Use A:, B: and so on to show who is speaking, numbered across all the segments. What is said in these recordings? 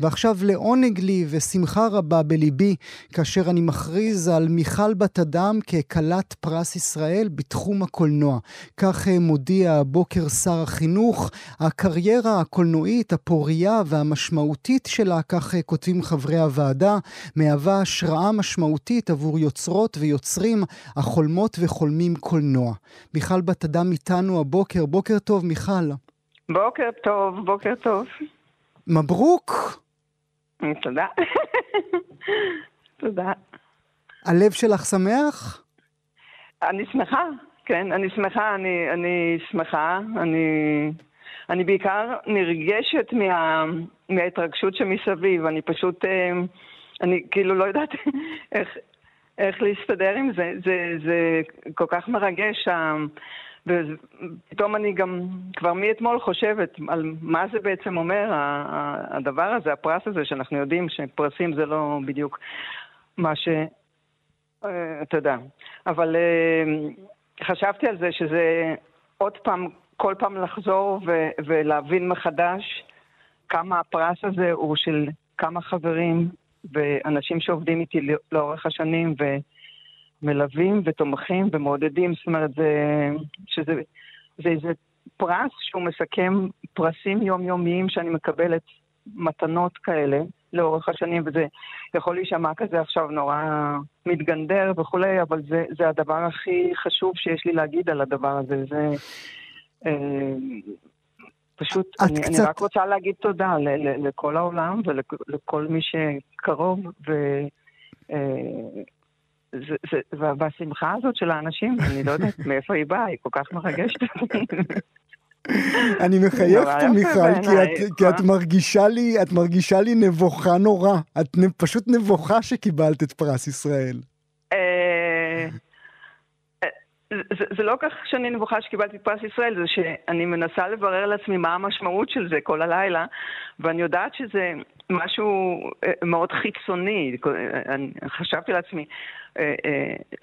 A: ועכשיו לעונג לי ושמחה רבה בליבי כאשר אני מכריז על מיכל בת אדם ככלת פרס ישראל בתחום הקולנוע. כך אה, מודיע הבוקר שר החינוך. הקריירה הקולנועית, הפורייה והמשמעותית שלה, כך אה, כותבים חברי הוועדה, מהווה השראה משמעותית עבור יוצרות ויוצרים החולמות וחולמים קולנוע. מיכל בת אדם איתנו הבוקר. בוקר טוב, מיכל.
B: בוקר טוב, בוקר טוב.
A: מברוק.
B: תודה. תודה.
A: הלב שלך שמח?
B: אני שמחה, כן, אני שמחה, אני, אני שמחה, אני, אני בעיקר נרגשת מה, מההתרגשות שמסביב, אני פשוט, אה, אני כאילו לא יודעת איך, איך להסתדר עם זה, זה, זה כל כך מרגש. ופתאום אני גם כבר מאתמול חושבת על מה זה בעצם אומר, הדבר הזה, הפרס הזה, שאנחנו יודעים שפרסים זה לא בדיוק מה ש... אה, אתה יודע. אבל אה, חשבתי על זה שזה עוד פעם, כל פעם לחזור ו- ולהבין מחדש כמה הפרס הזה הוא של כמה חברים ואנשים שעובדים איתי לאורך השנים, ו... מלווים ותומכים ומעודדים, זאת אומרת, זה, שזה, זה איזה פרס שהוא מסכם פרסים יומיומיים שאני מקבלת מתנות כאלה לאורך השנים, וזה יכול להישמע כזה עכשיו נורא מתגנדר וכולי, אבל זה, זה הדבר הכי חשוב שיש לי להגיד על הדבר הזה. זה אה, פשוט, אני, קצת... אני רק רוצה להגיד תודה ל, ל, לכל העולם ולכל מי שקרוב, ו... אה, והשמחה הזאת של האנשים, אני לא יודעת מאיפה היא באה, היא כל כך מרגשת.
A: אני מחייך פה, מיכל, כי, את, כי את מרגישה לי, את מרגישה לי נבוכה נורא. את פשוט נבוכה שקיבלת את פרס ישראל. אה,
B: זה, זה לא כך שאני נבוכה שקיבלתי את פרס ישראל, זה שאני מנסה לברר לעצמי מה המשמעות של זה כל הלילה, ואני יודעת שזה משהו אה, מאוד חיצוני. חשבתי לעצמי אה, אה,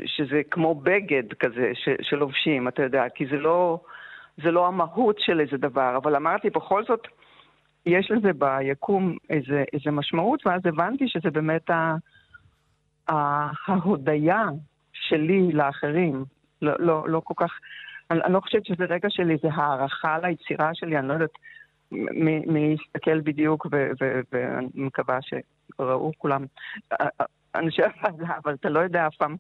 B: שזה כמו בגד כזה שלובשים, אתה יודע, כי זה לא, זה לא המהות של איזה דבר, אבל אמרתי, בכל זאת, יש לזה ביקום איזה, איזה משמעות, ואז הבנתי שזה באמת ה, ההודיה שלי לאחרים. לא, לא, לא כל כך, אני, אני לא חושבת שזה רגע של איזה הערכה ליצירה שלי, אני לא יודעת מי יסתכל בדיוק, ואני מקווה שראו כולם אנשי הוועדה, אבל אתה לא יודע אף פעם.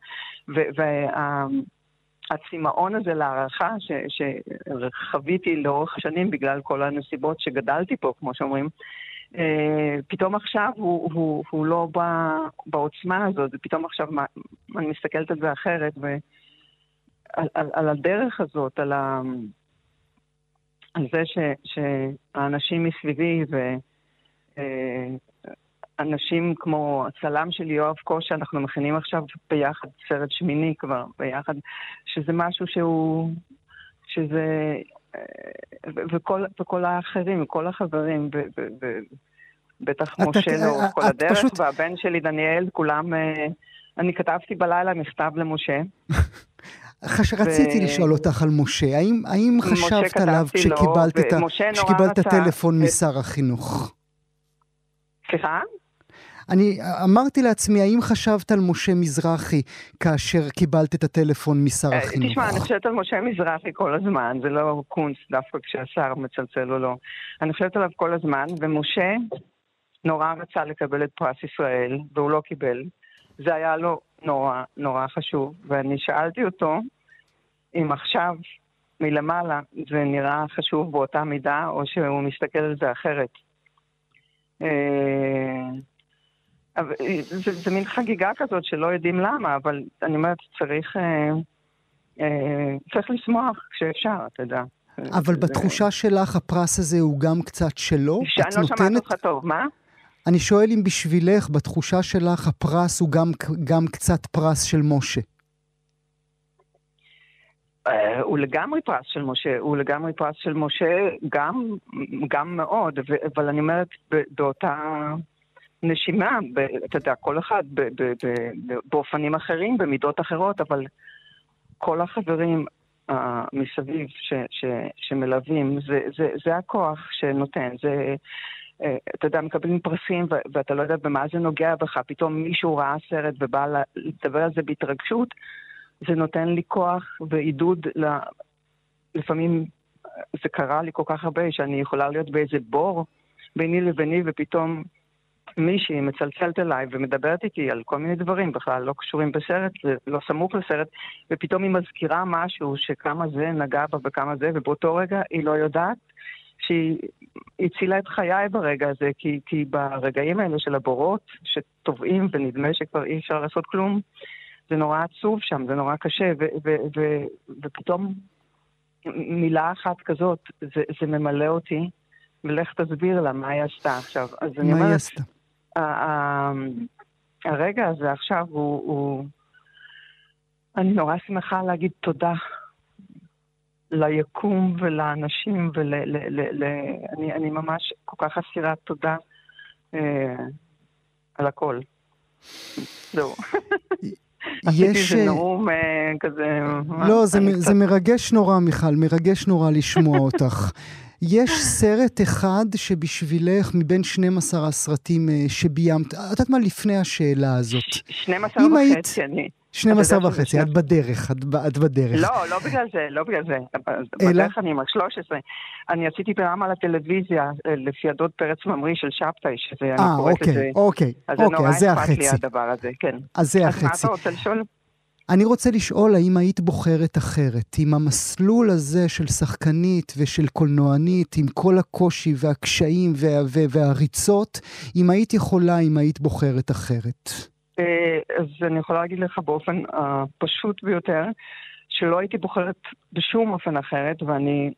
B: והצמאון הזה להערכה שחוויתי לאורך השנים בגלל כל הנסיבות שגדלתי פה, כמו שאומרים, אה, פתאום עכשיו הוא, הוא, הוא לא בעוצמה הזאת, ופתאום עכשיו אני מסתכלת על זה אחרת, ו... על, על, הדרך הזאת, על, ה, על זה ש, שהאנשים מסביבי ואנשים אה, כמו הצלם של יואב קוש, שאנחנו מכינים עכשיו ביחד סרט שמיני כבר ביחד, שזה משהו שהוא, שזה, אה, וכל, וכל האחרים, וכל החברים, ו, ו, ו, בטח משה לאורך כל הדרך, פשוט... והבן שלי דניאל, כולם... אה, אני כתבתי בלילה מכתב למשה.
A: חש... ו... רציתי לשאול אותך על משה, האם, האם חשבת עליו כשקיבלת, את, ה... כשקיבלת רצה... טלפון. משר החינוך?
B: סליחה?
A: אני אמרתי לעצמי, האם חשבת על משה מזרחי כאשר קיבלת את הטלפון משר אה, החינוך?
B: תשמע, אני חושבת על משה מזרחי כל הזמן, זה לא קונץ דווקא כשהשר מצלצל או לא. אני חושבת עליו כל הזמן, ומשה נורא רצה לקבל את פרס ישראל, והוא לא קיבל. זה היה לו נורא נורא חשוב, ואני שאלתי אותו אם עכשיו מלמעלה זה נראה חשוב באותה מידה, או שהוא מסתכל על זה אחרת. אה, זה, זה מין חגיגה כזאת שלא יודעים למה, אבל אני אומרת, צריך, אה, אה, צריך לשמוח כשאפשר, אתה יודע.
A: אבל בתחושה שלך הפרס הזה הוא גם קצת שלו?
B: שאני לא נותנת... שומעת אותך טוב, מה?
A: אני שואל אם בשבילך, בתחושה שלך, הפרס הוא גם, גם קצת פרס של משה.
B: הוא לגמרי פרס של משה, הוא לגמרי פרס של משה, גם, גם מאוד, אבל אני אומרת, באותה נשימה, אתה יודע, כל אחד באופנים אחרים, במידות אחרות, אבל כל החברים uh, מסביב ש- ש- שמלווים, זה, זה, זה הכוח שנותן, זה... אה, אתה יודע, מקבלים פרסים ואתה לא יודע במה זה נוגע בך, פתאום מישהו ראה סרט ובא לדבר על זה בהתרגשות, זה נותן לי כוח ועידוד, לפעמים זה קרה לי כל כך הרבה שאני יכולה להיות באיזה בור ביני לביני ופתאום מישהי מצלצלת אליי ומדברת איתי על כל מיני דברים בכלל לא קשורים בסרט, לא סמוך לסרט, ופתאום היא מזכירה משהו שכמה זה נגע בה וכמה זה, ובאותו רגע היא לא יודעת שהיא הצילה את חיי ברגע הזה, כי, כי ברגעים האלה של הבורות, שטובעים ונדמה שכבר אי אפשר לעשות כלום, זה נורא עצוב שם, זה נורא קשה, ו- ו- ו- ופתאום מילה אחת כזאת, זה, זה ממלא אותי, ולך תסביר לה מה היא עשתה עכשיו. אז אני אומרת... הרגע הזה עכשיו הוא, הוא... אני נורא שמחה להגיד תודה ליקום ולאנשים, ול... ל, ל, ל, אני, אני ממש כל כך אסירת תודה אה, על הכל. זהו. יש... עשיתי איזה נאום אה, כזה...
A: לא, זה. זה מרגש נורא, מיכל, מרגש נורא לשמוע אותך. יש סרט אחד שבשבילך, מבין 12 הסרטים אה, שביימת, את יודעת מה לפני השאלה הזאת?
B: 12 וחצי, היית... אני...
A: 12 וחצי, את בדרך, את בדרך.
B: לא, לא בגלל זה, לא בגלל זה. בדרך אני עם 13. אני עשיתי פעם על הטלוויזיה, אה, לפי הדוד פרץ ממריא של שבתאי, שזה, אני
A: אה, קוראת את זה. אוקיי, אוקיי, אז זה החצי. אז זה נורא אכפת לי
B: הדבר הזה, כן.
A: אז זה החצי. אז מה
B: אתה רוצה לשאול?
A: אני רוצה לשאול האם היית בוחרת אחרת, עם המסלול הזה של שחקנית ושל קולנוענית, עם כל הקושי והקשיים וה, וה, והריצות, אם היית יכולה, אם היית בוחרת אחרת.
B: אה, אז אני יכולה להגיד לך באופן הפשוט ביותר, שלא הייתי בוחרת בשום אופן אחרת, ואני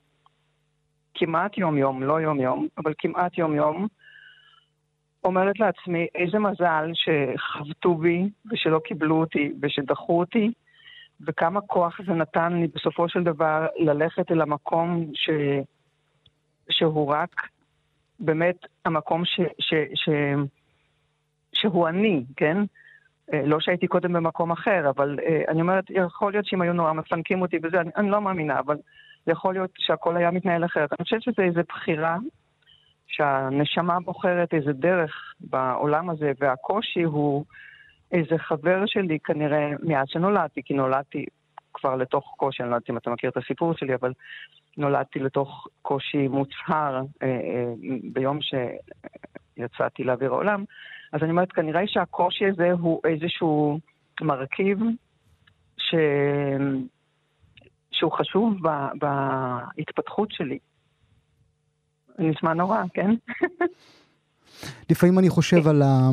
B: כמעט יום-יום, לא יום-יום, אבל כמעט יום-יום, אומרת לעצמי, איזה מזל שחבטו בי ושלא קיבלו אותי ושדחו אותי, וכמה כוח זה נתן לי בסופו של דבר ללכת אל המקום ש... שהוא רק באמת המקום ש... ש... ש... שהוא אני, כן? אה, לא שהייתי קודם במקום אחר, אבל אה, אני אומרת, יכול להיות שאם היו נורא מפנקים אותי וזה, אני, אני לא מאמינה, אבל יכול להיות שהכל היה מתנהל אחרת. אני חושבת שזו איזו בחירה שהנשמה בוחרת איזה דרך בעולם הזה, והקושי הוא איזה חבר שלי כנראה מאז שנולדתי, כי נולדתי כבר לתוך קושי, אני לא יודעת אם אתה מכיר את הסיפור שלי, אבל נולדתי לתוך קושי מוצהר אה, אה, ביום שיצאתי לאוויר העולם. אז אני אומרת, כנראה שהקושי הזה הוא איזשהו מרכיב ש... שהוא חשוב ב... בהתפתחות שלי. נשמע נורא, כן?
A: לפעמים אני חושב על, ה,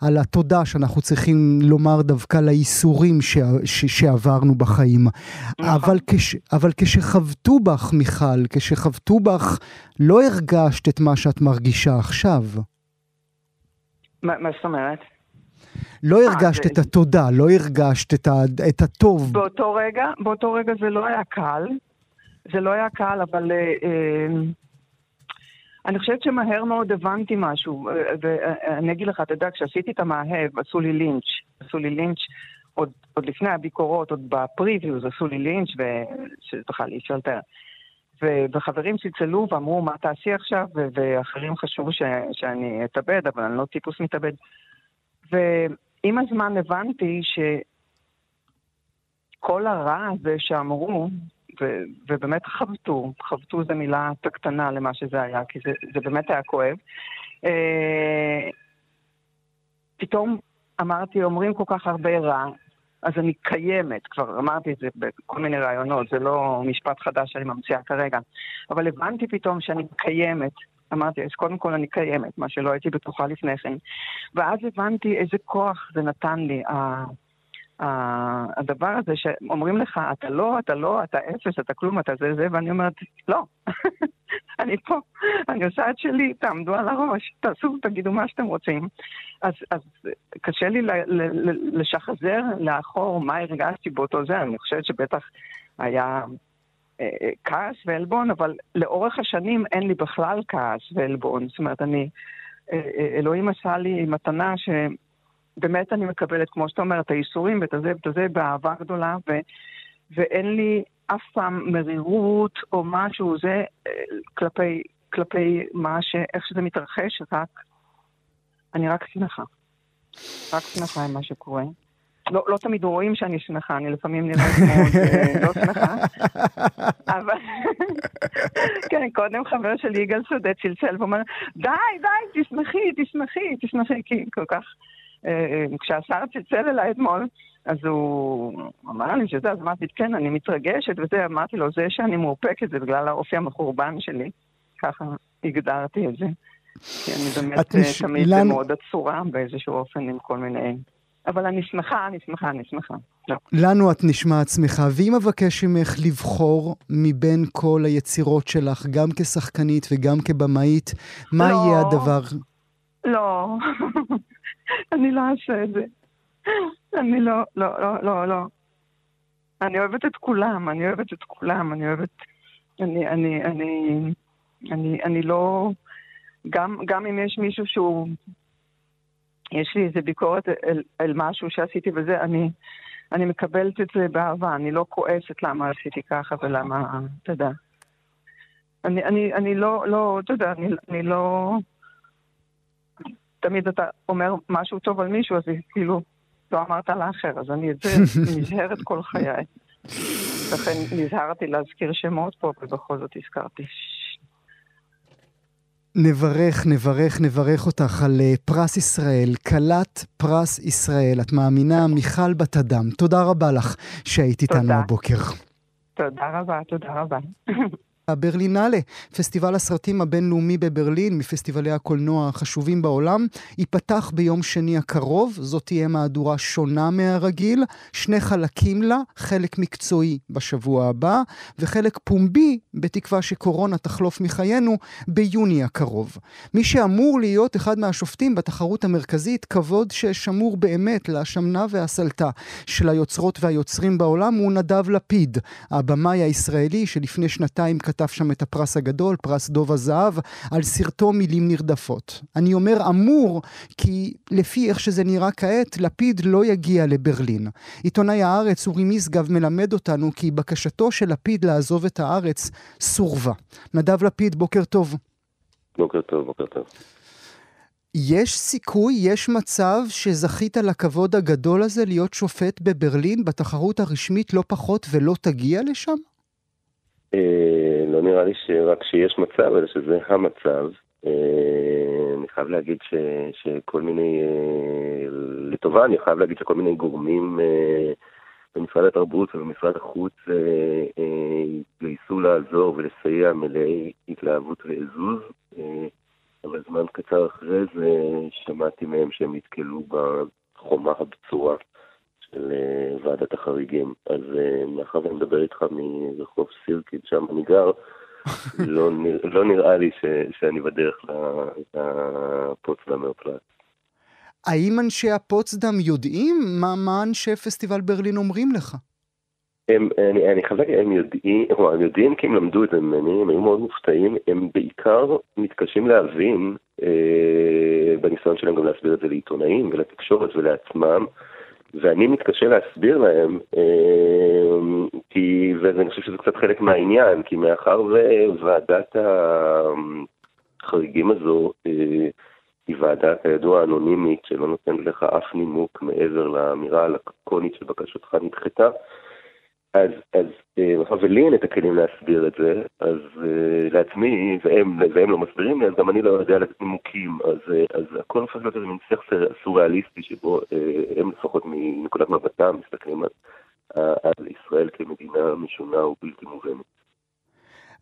A: על התודה שאנחנו צריכים לומר דווקא לייסורים ש, ש, שעברנו בחיים. נכון. אבל, כש, אבל כשחבטו בך, מיכל, כשחבטו בך, לא הרגשת את מה שאת מרגישה עכשיו.
B: מה, מה זאת אומרת?
A: לא הרגשת את התודה, לא הרגשת את, ה, את הטוב.
B: באותו רגע, באותו רגע זה לא היה קל. זה לא היה קל, אבל... אה, אה, אני חושבת שמהר מאוד הבנתי משהו, אה, ואני אגיד לך, אתה יודע, כשעשיתי את המאהב, עשו לי לינץ', עשו לי לינץ' עוד, עוד לפני הביקורות, עוד בפריוויוז עשו לי לינץ', ובכלל אי אפשר לתאר. וחברים צלצלו ואמרו, מה תעשי עכשיו? ואחרים חשבו ש, שאני אתאבד, אבל אני לא טיפוס מתאבד. ועם הזמן הבנתי שכל הרע הזה שאמרו, ובאמת חבטו, חבטו זו מילה קטנה למה שזה היה, כי זה, זה באמת היה כואב. אה, פתאום אמרתי, אומרים כל כך הרבה רע, אז אני קיימת, כבר אמרתי את זה בכל מיני רעיונות, זה לא משפט חדש שאני ממציאה כרגע, אבל הבנתי פתאום שאני קיימת. אמרתי, אז קודם כל אני קיימת, מה שלא הייתי בטוחה לפני כן. ואז הבנתי איזה כוח זה נתן לי, הדבר הזה שאומרים לך, אתה לא, אתה לא, אתה אפס, אתה כלום, אתה זה זה, ואני אומרת, לא, אני פה, אני עושה את שלי, תעמדו על הראש, תעשו, תגידו מה שאתם רוצים. אז, אז קשה לי לשחזר לאחור מה הרגשתי באותו זה, אני חושבת שבטח היה אה, כעס ועלבון, אבל לאורך השנים אין לי בכלל כעס ועלבון. זאת אומרת, אני, אה, אה, אלוהים עשה לי מתנה ש... באמת אני מקבלת, כמו שאתה אומר, את האיסורים ואת הזה ואת הזה באהבה גדולה, ו, ואין לי אף פעם מרירות או משהו, זה אה, כלפי, כלפי מה ש... איך שזה מתרחש, רק... אני רק שמחה. רק שמחה עם מה שקורה. לא, לא תמיד רואים שאני שמחה, אני לפעמים נראית מאוד אה, לא שמחה. אבל כן, קודם חבר שלי יגאל שדה צלצל ואומר, די, די, תשמחי, תשמחי, תשמחי, כי כל כך... אה, כשהשר צלצל אליי אתמול, אז הוא אמר לי שזה, אז אמרתי, כן, אני מתרגשת וזה, אמרתי לו, זה שאני מאופקת זה בגלל האופי המחורבן שלי. ככה הגדרתי את זה. כי אני באמת נש... תמיד לנו... מאוד עצורה באיזשהו אופן עם כל מיני... אבל אני שמחה, אני שמחה, אני שמחה. לא.
A: לנו את נשמעת שמחה, ואם אבקש ממך לבחור מבין כל היצירות שלך, גם כשחקנית וגם כבמאית, מה לא. יהיה הדבר?
B: לא, אני לא אעשה את זה. אני לא, לא, לא, לא, לא. אני אוהבת את כולם, אני אוהבת את כולם, אני אוהבת... אני, אני, אני, אני, אני לא... גם, גם אם יש מישהו שהוא... יש לי איזה ביקורת אל, אל משהו שעשיתי וזה, אני, אני מקבלת את זה באהבה, אני לא כועסת למה עשיתי ככה ולמה, אתה יודע. אני, אני, אני לא, לא, אתה יודע, אני, אני לא... תמיד אתה אומר משהו טוב על מישהו, אז כאילו, לא אמרת לאחר, אז אני את זה נזהרת כל חיי. לכן נזהרתי להזכיר שמות פה, ובכל זאת הזכרתי.
A: נברך, נברך, נברך אותך על אה, פרס ישראל, כלת פרס ישראל. את מאמינה, מיכל בת אדם. תודה רבה לך שהיית איתנו הבוקר.
B: תודה רבה, תודה רבה.
A: הברלינלה, פסטיבל הסרטים הבינלאומי בברלין, מפסטיבלי הקולנוע החשובים בעולם, ייפתח ביום שני הקרוב. זאת תהיה מהדורה שונה מהרגיל, שני חלקים לה, חלק מקצועי בשבוע הבא, וחלק פומבי, בתקווה שקורונה תחלוף מחיינו, ביוני הקרוב. מי שאמור להיות אחד מהשופטים בתחרות המרכזית, כבוד ששמור באמת להשמנה והסלטה של היוצרות והיוצרים בעולם, הוא נדב לפיד, הבמאי הישראלי שלפני שנתיים כתב שם את הפרס הגדול, פרס דוב הזהב, על סרטו מילים נרדפות. אני אומר אמור, כי לפי איך שזה נראה כעת, לפיד לא יגיע לברלין. עיתונאי הארץ אורי משגב מלמד אותנו כי בקשתו של לפיד לעזוב את הארץ סורבה. נדב לפיד, בוקר טוב.
C: בוקר טוב, בוקר טוב.
A: יש סיכוי, יש מצב שזכית לכבוד הגדול הזה להיות שופט בברלין בתחרות הרשמית לא פחות ולא תגיע לשם?
C: אה, לא נראה לי שרק שיש מצב, אלא שזה המצב. אה, אני חייב להגיד ש, שכל מיני, אה, לטובה, אני חייב להגיד שכל מיני גורמים במשרד התרבות ובמשרד החוץ התגייסו לעזור ולסייע מלאי התלהבות ועזוז, אבל זמן קצר אחרי זה שמעתי מהם שהם נתקלו בחומה הבצורה. של אה, ועדת החריגים. אז אה, מאחר ואני מדבר איתך מרחוב סירקיד, שם אני גר, לא, נרא, לא נראה לי ש, שאני בדרך לפוצדמר פלאט.
A: האם אנשי הפוצדם יודעים מה, מה אנשי פסטיבל ברלין אומרים לך?
C: הם, אני, אני להגיד, הם יודעים, הם יודעים כי הם למדו את זה ממני, הם היו מאוד מופתעים, הם בעיקר מתקשים להבין, אה, בניסיון שלהם גם להסביר את זה לעיתונאים ולתקשורת ולעצמם, ואני מתקשה להסביר להם, אה, כי, ואני חושב שזה קצת חלק מהעניין, כי מאחר שוועדת החריגים הזו אה, היא ועדה כידוע אנונימית שלא נותנת לך אף נימוק מעבר לאמירה הלקונית שבקשתך נדחתה, אז, אז מאחר ולי אין את הכלים להסביר את זה, אז uh, לעצמי, והם, והם לא מסבירים לי, אז גם אני לא יודע לתת נימוקים, אז, uh, אז הכל הופך להיות איזה מין שיח סוריאליסטי שבו הם לפחות מנקודת מבטם מסתכלים על, על ישראל כמדינה משונה ובלתי מובנת.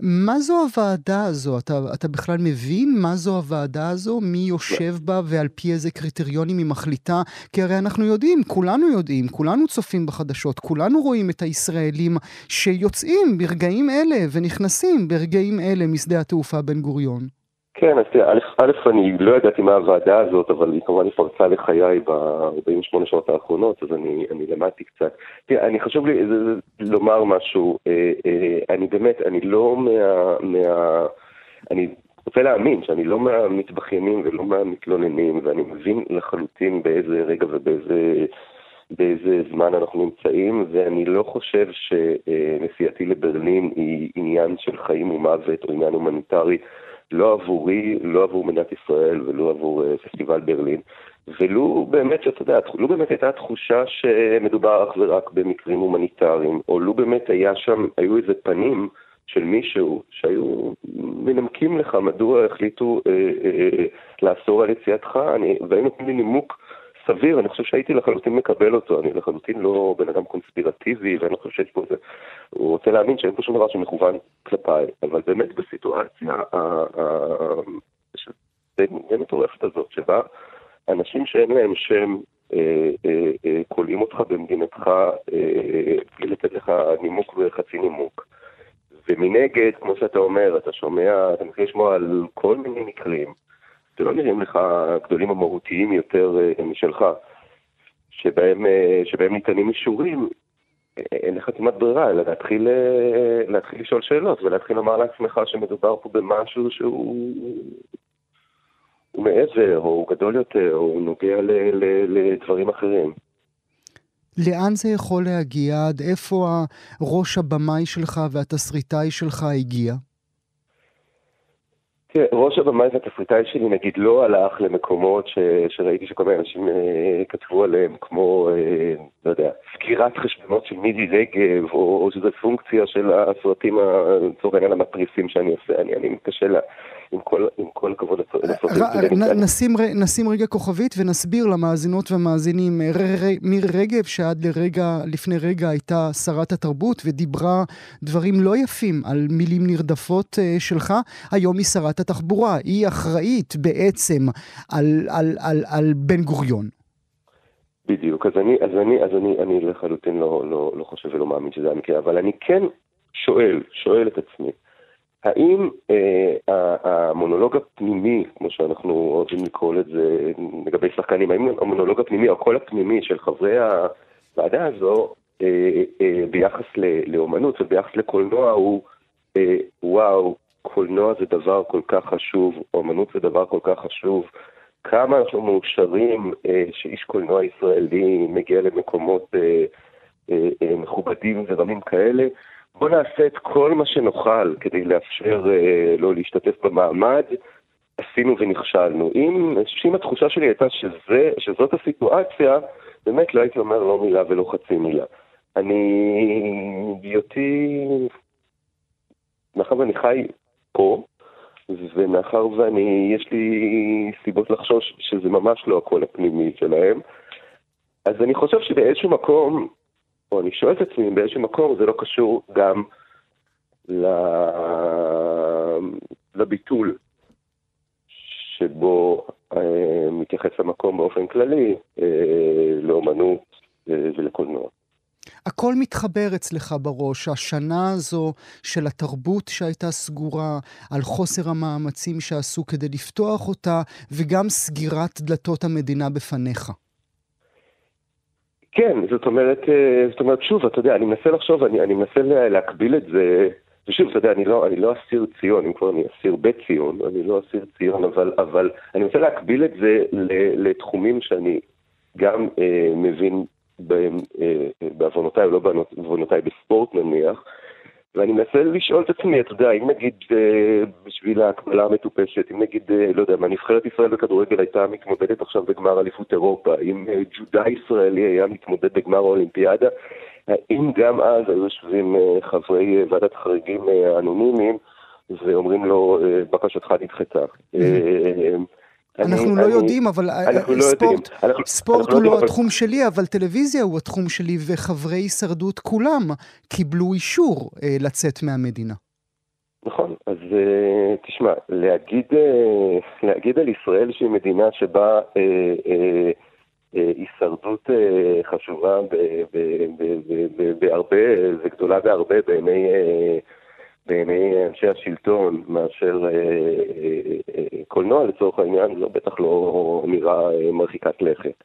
A: מה זו הוועדה הזו? אתה, אתה בכלל מבין מה זו הוועדה הזו? מי יושב בה ועל פי איזה קריטריונים היא מחליטה? כי הרי אנחנו יודעים, כולנו יודעים, כולנו צופים בחדשות, כולנו רואים את הישראלים שיוצאים ברגעים אלה ונכנסים ברגעים אלה משדה התעופה בן גוריון.
C: כן, אז תראה, א', אני לא ידעתי מה הוועדה הזאת, אבל היא כמובן פרצה לחיי ב-48 שעות האחרונות, אז אני, אני למדתי קצת. תראה, אני חשוב לי זה, זה, לומר משהו, אה, אה, אני באמת, אני לא מה, מה... אני רוצה להאמין שאני לא מהמתבכיינים ולא מהמתלוננים, ואני מבין לחלוטין באיזה רגע ובאיזה... באיזה זמן אנחנו נמצאים, ואני לא חושב שנסיעתי לברלין היא עניין של חיים ומוות או עניין הומניטרי. לא עבורי, לא עבור מדינת ישראל ולא עבור uh, פסטיבל ברלין. ולו באמת, אתה יודע, לו באמת הייתה תחושה שמדובר אך ורק במקרים הומניטריים, או לו באמת היה שם, היו איזה פנים של מישהו שהיו מנמקים לך מדוע החליטו אה, אה, אה, לאסור על יציאתך, והיינו נותנים לי נימוק סביר, אני חושב שהייתי לחלוטין מקבל אותו, אני לחלוטין לא בן אדם קונספירטיבי, ואני חושב שיש פה איזה, הוא רוצה להאמין שאין פה שום דבר שמכוון כלפיי, אבל באמת בסיטואציה הדי מטורפת הזאת, שבה אנשים שאין להם שם קולעים אה, אה, אה, אותך במדינתך בלי לתת לך נימוק וחצי נימוק. ומנגד, כמו שאתה אומר, אתה שומע, אתה מתחיל לשמוע על כל מיני מקרים. שלא נראים לך גדולים המהותיים יותר אה, משלך, שבהם, אה, שבהם ניתנים אישורים, אה, אין לך כמעט ברירה, אלא להתחיל, להתחיל לשאול שאלות ולהתחיל לומר לעצמך שמדובר פה במשהו שהוא הוא מעבר, או הוא גדול יותר, או הוא נוגע ל, ל, לדברים אחרים.
A: לאן זה יכול להגיע? עד איפה הראש הבמאי שלך והתסריטאי שלך הגיע?
C: תראה, ראש הבמאי והתסריטאי שלי נגיד לא הלך למקומות ש, שראיתי שכל מיני אנשים אה, כתבו עליהם, כמו, אה, לא יודע, סגירת חשבונות של מידי רגב, או, או שזה פונקציה של הסרטים, לצורך העניין המתריסים שאני עושה, אני, אני מתקשה לה, עם כל, עם כל הכבוד לסרטים.
A: נשים, נשים רגע כוכבית ונסביר למאזינות והמאזינים, מירי רגב, שעד לרגע, לפני רגע הייתה שרת התרבות ודיברה דברים לא יפים על מילים נרדפות אה, שלך, היום היא שרת התחבורה, היא אחראית בעצם על, על, על, על בן גוריון.
C: בדיוק, אז אני, אז אני, אז אני, אני לחלוטין לא, לא, לא חושב ולא מאמין שזה המקרה, אבל אני כן שואל, שואל את עצמי, האם אה, המונולוג הפנימי, כמו שאנחנו אוהבים לקרוא לזה לגבי שחקנים, האם המונולוג הפנימי או הקול הפנימי של חברי הוועדה הזו אה, אה, ביחס ל, לאומנות וביחס לקולנוע הוא אה, וואו, קולנוע זה דבר כל כך חשוב, אומנות זה דבר כל כך חשוב, כמה אנחנו מאושרים אה, שאיש קולנוע ישראלי מגיע למקומות אה, אה, אה, מכובדים ורמים כאלה. בוא נעשה את כל מה שנוכל כדי לאפשר אה, לו להשתתף במעמד. עשינו ונכשלנו. אם, אם התחושה שלי הייתה שזה, שזאת הסיטואציה, באמת לא הייתי אומר לא מילה ולא חצי מילה. אני, בהיותי, מאחר ואני חי פה, ומאחר ואני, יש לי סיבות לחשוש שזה ממש לא הקול הפנימי שלהם, אז אני חושב שבאיזשהו מקום, או אני שואל את עצמי אם באיזשהו מקום זה לא קשור גם לביטול שבו אה, מתייחס המקום באופן כללי אה, לאומנות אה, ולקולנוע.
A: הכל מתחבר אצלך בראש, השנה הזו של התרבות שהייתה סגורה, על חוסר המאמצים שעשו כדי לפתוח אותה, וגם סגירת דלתות המדינה בפניך.
C: כן, זאת אומרת, אה, זאת אומרת, שוב, אתה יודע, אני מנסה לחשוב, אני, אני מנסה להקביל את זה, ושוב, אתה יודע, אני לא, אני לא אסיר ציון, אם כבר אני אסיר בציון, אני לא אסיר ציון, אבל, אבל אני מנסה להקביל את זה לתחומים שאני גם אה, מבין בעוונותיי או לא בעוונותיי בספורט נניח, ואני מנסה לשאול את עצמי, אתה יודע, אם נגיד אה, בשביל ההקבלה המטופשת, אם נגיד, אה, לא יודע מה, נבחרת ישראל בכדורגל הייתה מתמודדת עכשיו בגמר אליפות אירופה, אם אה, ג'ודה ישראלי היה מתמודד בגמר האולימפיאדה, האם גם אז היו יושבים חברי ועדת חריגים אנונימיים ואומרים לו, בקשתך נדחתה.
A: אנחנו לא יודעים, אבל לא ספורט הוא לא התחום שלי, אבל טלוויזיה הוא התחום שלי, וחברי הישרדות כולם קיבלו אישור אה, לצאת מהמדינה.
C: נכון, אז uh, תשמע, להגיד, uh, להגיד על ישראל שהיא מדינה שבה uh, uh, uh, הישרדות uh, חשובה בהרבה, וגדולה בהרבה בעיני uh, בעיני אנשי השלטון מאשר אה, אה, אה, קולנוע לצורך העניין, זה בטח לא נראה אה, מרחיקת לכת.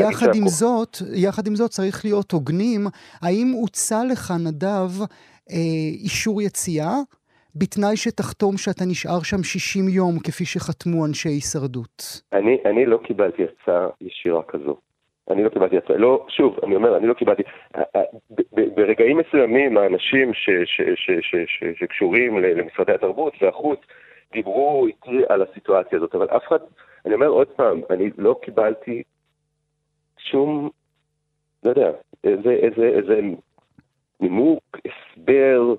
A: יחד עם זאת, יחד עם זאת צריך להיות הוגנים, האם הוצע לך, נדב, אישור יציאה? בתנאי שתחתום שאתה נשאר שם 60 יום, כפי שחתמו אנשי הישרדות.
C: אני, אני לא קיבלתי הצעה ישירה כזו. אני לא קיבלתי הצעה, לא, שוב, אני אומר, אני לא קיבלתי, ברגעים מסוימים האנשים שקשורים למשרדי התרבות והחוץ דיברו איתי על הסיטואציה הזאת, אבל אף אחד, אני אומר עוד פעם, אני לא קיבלתי שום, לא יודע, איזה, איזה, איזה נימוק, הסבר,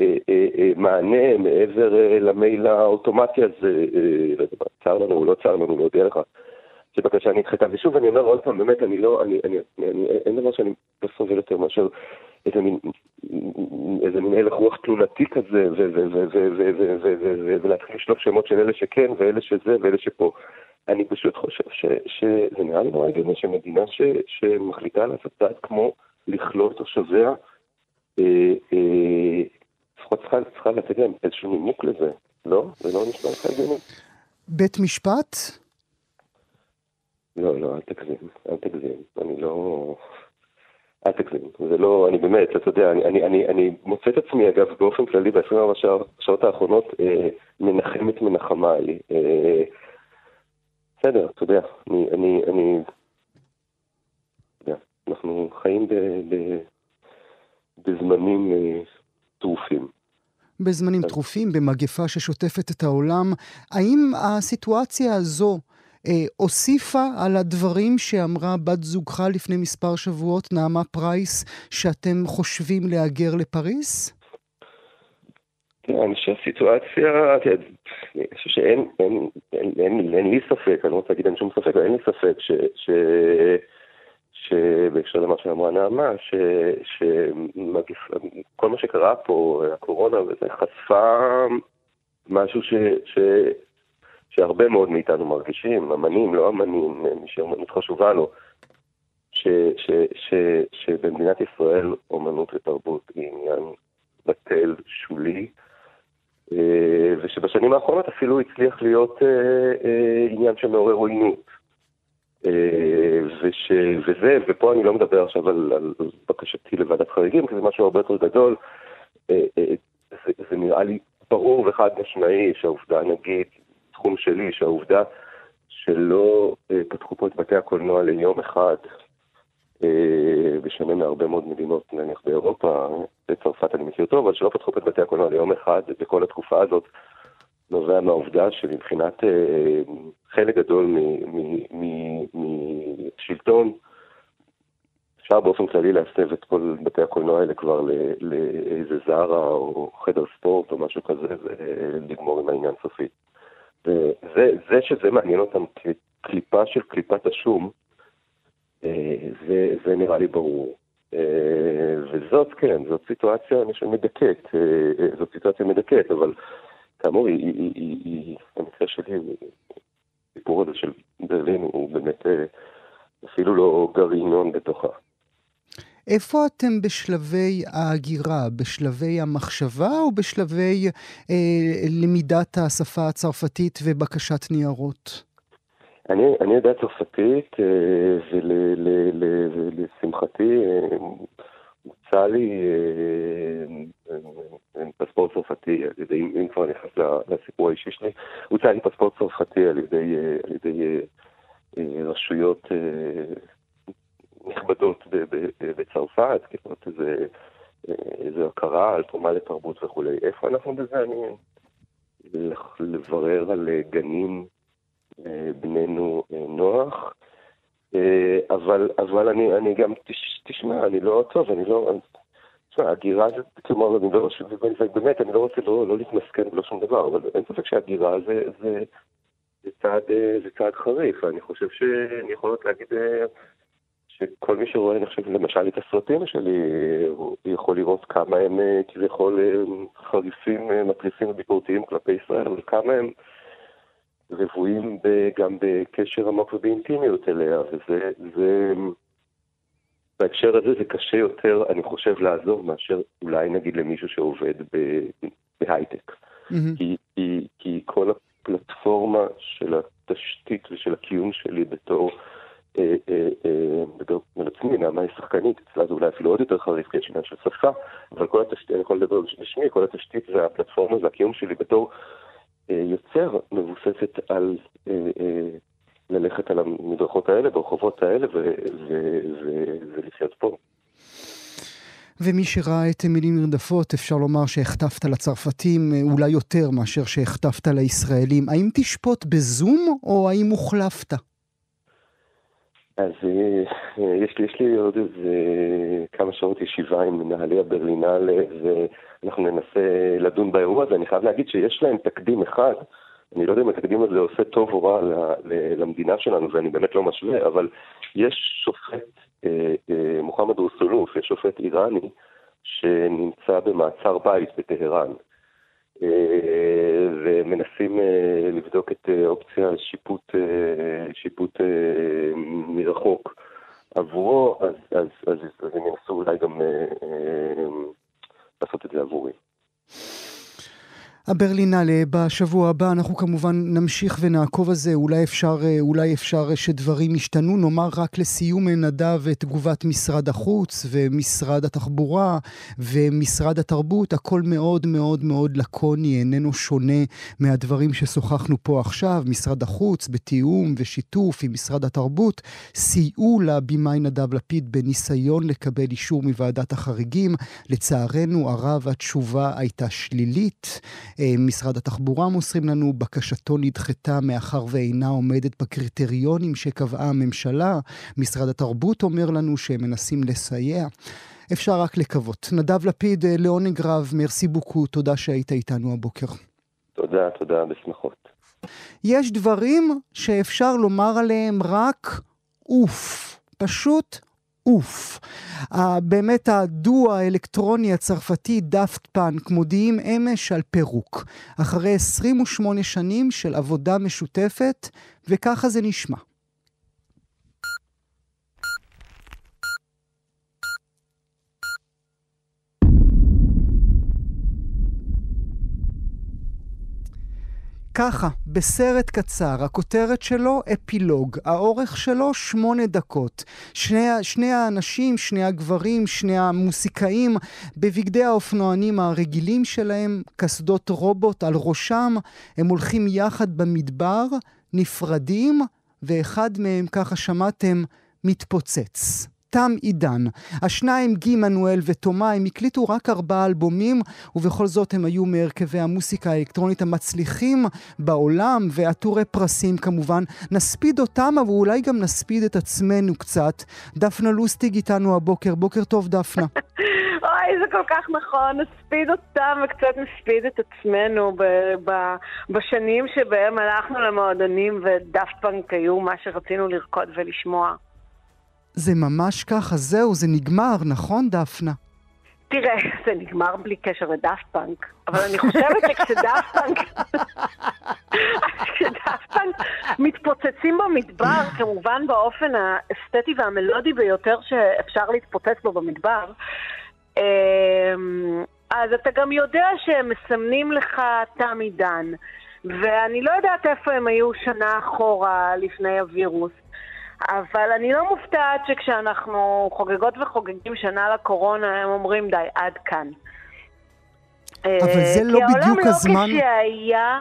C: אה, אה, אה, מענה מעבר למייל האוטומטי הזה, לא יודע, צר לנו לא צר לנו, להודיע לך. שבקשה נדחתה. ושוב, אני אומר עוד פעם, באמת, אני לא, אני, אני, אני, אני, אין דבר שאני לא סובל יותר מאשר איזה מין, איזה מין הלך רוח תלונתי כזה, ולהתחיל לשלוף שמות של אלה שכן, ואלה שזה, ואלה שפה. אני פשוט חושב שזה נראה לי נורא הגיוני שמדינה ש, שמחליטה לעשות צעד כמו לכלול תושביה, לפחות צריכה, צריכה לתת להם איזשהו נימוק לזה, לא? זה לא נשמע לך הגיוני.
A: בית משפט?
C: לא, לא, אל תגזים, אל תגזים. אני לא... אל תגזים. זה לא, אני באמת, אתה יודע, אני, אני, אני, אני מוצא את עצמי, אגב, באופן כללי, ב-24 שעות האחרונות, אה, מנחם את מנחמיי. אה, בסדר, אתה יודע, אני, אני, אני, יודע, אנחנו חיים ב, ב, בזמנים אה, טרופים.
A: בזמנים טרופים, במגפה ששוטפת את העולם. האם הסיטואציה הזו אה, הוסיפה על הדברים שאמרה בת זוגך לפני מספר שבועות, נעמה פרייס, שאתם חושבים להגר לפריס?
C: אני חושב שהסיטואציה, אני חושב שאין אין, אין, אין, אין לי ספק, אני לא רוצה להגיד אין שום ספק, אבל אין לי ספק. שבהקשר למה שאמרה נעמה, שכל מה שקרה פה, הקורונה וזה, חשפה משהו ש, ש, שהרבה מאוד מאיתנו מרגישים, אמנים, לא אמנים, מי שאומנות חשובה לו, ש, ש, ש, שבמדינת ישראל אומנות ותרבות היא עניין בטל, שולי, אה, ושבשנים האחרונות אפילו הצליח להיות אה, אה, עניין שמעורר עוינות. וש, וזה, ופה אני לא מדבר עכשיו על, על בקשתי לוועדת חריגים, כי זה משהו הרבה יותר גדול, זה, זה נראה לי ברור וחד משמעי שהעובדה, נגיד, בתחום שלי, שהעובדה שלא אה, פתחו פה את בתי הקולנוע ליום אחד, אה, בשונה מהרבה מאוד מדינות, נניח באירופה, בצרפת אני מכיר טוב, אבל שלא פתחו פה את בתי הקולנוע ליום אחד בכל התקופה הזאת, נובע מהעובדה שמבחינת אה, חלק גדול משלטון, אפשר באופן כללי להסב את כל בתי הקולנוע האלה כבר לאיזה זרה או חדר ספורט או משהו כזה ולגמור עם העניין סופית. וזה שזה מעניין אותם כקליפה של קליפת השום, אה, זה, זה נראה לי ברור. אה, וזאת, כן, זאת סיטואציה, אני חושב, מדכאת. אה, זאת סיטואציה מדכאת, אבל כאמור, היא, היא, היא, היא, המקרה שלי, הסיפור הזה של ברלין הוא באמת אפילו לא גרעינון בתוכה.
A: איפה אתם בשלבי ההגירה? בשלבי המחשבה או בשלבי אה, למידת השפה הצרפתית ובקשת ניירות?
C: אני, אני יודע צרפתית, אה, ולשמחתי אה, הוצע לי אה, פספורט צרפתי, ידי, אם כבר נכנס לסיפור האישי שלי, הוצע לי פספורט צרפתי על ידי רשויות נכבדות בצרפת, כזאת איזה איזו הכרה על תרומה לתרבות וכולי. איפה אנחנו בזה? אני... לברר על גנים בנינו נוח. אבל, אבל אני, אני גם, תשמע, אני לא, טוב, אני לא, תשמע, הגירה זה, כלומר, אני לא, באמת, אני לא רוצה לא, לא להתמסכן ולא שום דבר, אבל אין ספק שהגירה זה, זה, זה, צעד, זה צעד חריף, אני חושב שאני יכול להגיד שכל מי שרואה, אני חושב, למשל את הסרטים שלי, הוא יכול לראות כמה הם כביכול חריפים, מתריסים וביקורתיים כלפי ישראל, אבל כמה הם רבועים גם בקשר עמוק ובאינטימיות אליה, וזה, זה, בהקשר הזה זה קשה יותר, אני חושב, לעזור מאשר אולי נגיד למישהו שעובד בהייטק. Mm-hmm. כי, כי, כי כל הפלטפורמה של התשתית ושל הקיום שלי בתור אה, אה, אה, בתור עצמי, נעמה היא שחקנית, אצלה זה אולי אפילו עוד יותר חריף, כי יש עניין של שפה, אבל כל התשתית, אני יכול לדבר בשמי, כל התשתית והפלטפורמה והקיום שלי בתור יוצר מבוססת על ללכת על המדרכות האלה, ברחובות האלה, ולחיות פה.
A: ומי שראה את מילים נרדפות, אפשר לומר שהחטפת לצרפתים אולי יותר מאשר שהחטפת לישראלים. האם תשפוט בזום, או האם הוחלפת?
C: אז יש לי, יש לי עוד איזה כמה שעות ישיבה עם מנהלי הברלינל, ואנחנו ננסה לדון באירוע הזה. אני חייב להגיד שיש להם תקדים אחד. אני לא יודע אם התקדים הזה עושה טוב או רע למדינה שלנו, ואני באמת לא משווה, אבל יש שופט, אה, אה, מוחמד רוסולוף, יש שופט איראני, שנמצא במעצר בית בטהרן. אה, ומנסים לבדוק את אופציה שיפוט, שיפוט מרחוק עבורו, אז, אז, אז, אז הם ינסו אולי גם לעשות את זה עבורי.
A: הברלינלה בשבוע הבא, אנחנו כמובן נמשיך ונעקוב על זה, אולי אפשר, אה, אולי אפשר שדברים ישתנו. נאמר רק לסיום, נדב, תגובת משרד החוץ ומשרד התחבורה ומשרד התרבות, הכל מאוד מאוד מאוד לקוני, איננו שונה מהדברים ששוחחנו פה עכשיו. משרד החוץ, בתיאום ושיתוף עם משרד התרבות, סייעו לבימאי נדב לפיד בניסיון לקבל אישור מוועדת החריגים. לצערנו הרב, התשובה הייתה שלילית. אה, משרד התחבורה מוסרים לנו, בקשתו נדחתה מאחר ואינה עומדת בקריטריונים שקבעה הממשלה. משרד התרבות אומר לנו שהם מנסים לסייע. אפשר רק לקוות. נדב לפיד, אה, לעונג רב, מרסי בוקו, תודה שהיית איתנו הבוקר.
C: תודה, תודה, בשמחות.
A: יש דברים שאפשר לומר עליהם רק אוף. פשוט אוף. באמת הדואו האלקטרוני הצרפתי Daft Punk מודיעים אמש על פירוק. אחרי 28 שנים של עבודה משותפת, וככה זה נשמע. ככה, בסרט קצר, הכותרת שלו אפילוג, האורך שלו שמונה דקות. שני, שני האנשים, שני הגברים, שני המוסיקאים, בבגדי האופנוענים הרגילים שלהם, קסדות רובוט על ראשם, הם הולכים יחד במדבר, נפרדים, ואחד מהם, ככה שמעתם, מתפוצץ. תם עידן. השניים, גי מנואל ותומה, הם הקליטו רק ארבעה אלבומים, ובכל זאת הם היו מהרכבי המוסיקה האלקטרונית המצליחים בעולם, ועטורי פרסים כמובן. נספיד אותם, אבל אולי גם נספיד את עצמנו קצת. דפנה לוסטיג איתנו הבוקר. בוקר טוב, דפנה.
D: אוי, זה כל כך נכון, נספיד אותם וקצת נספיד את עצמנו ב- ב- בשנים שבהם הלכנו למועדונים ו Daft Punk היו מה שרצינו לרקוד ולשמוע.
A: זה ממש ככה, זהו, זה נגמר, נכון, דפנה?
D: תראה, זה נגמר בלי קשר ל Daft Punk, אבל אני חושבת שכש Daft Punk... כשדאפט פאנק מתפוצצים במדבר, כמובן באופן האסתטי והמלודי ביותר שאפשר להתפוצץ בו במדבר, אמ, אז אתה גם יודע שהם מסמנים לך תם עידן. ואני לא יודעת איפה הם היו שנה אחורה לפני הווירוס. אבל אני לא מופתעת שכשאנחנו חוגגות וחוגגים שנה לקורונה, הם אומרים די, עד כאן.
A: אבל זה לא בדיוק
D: לא
A: הזמן...
D: כי העולם לא כשהיה,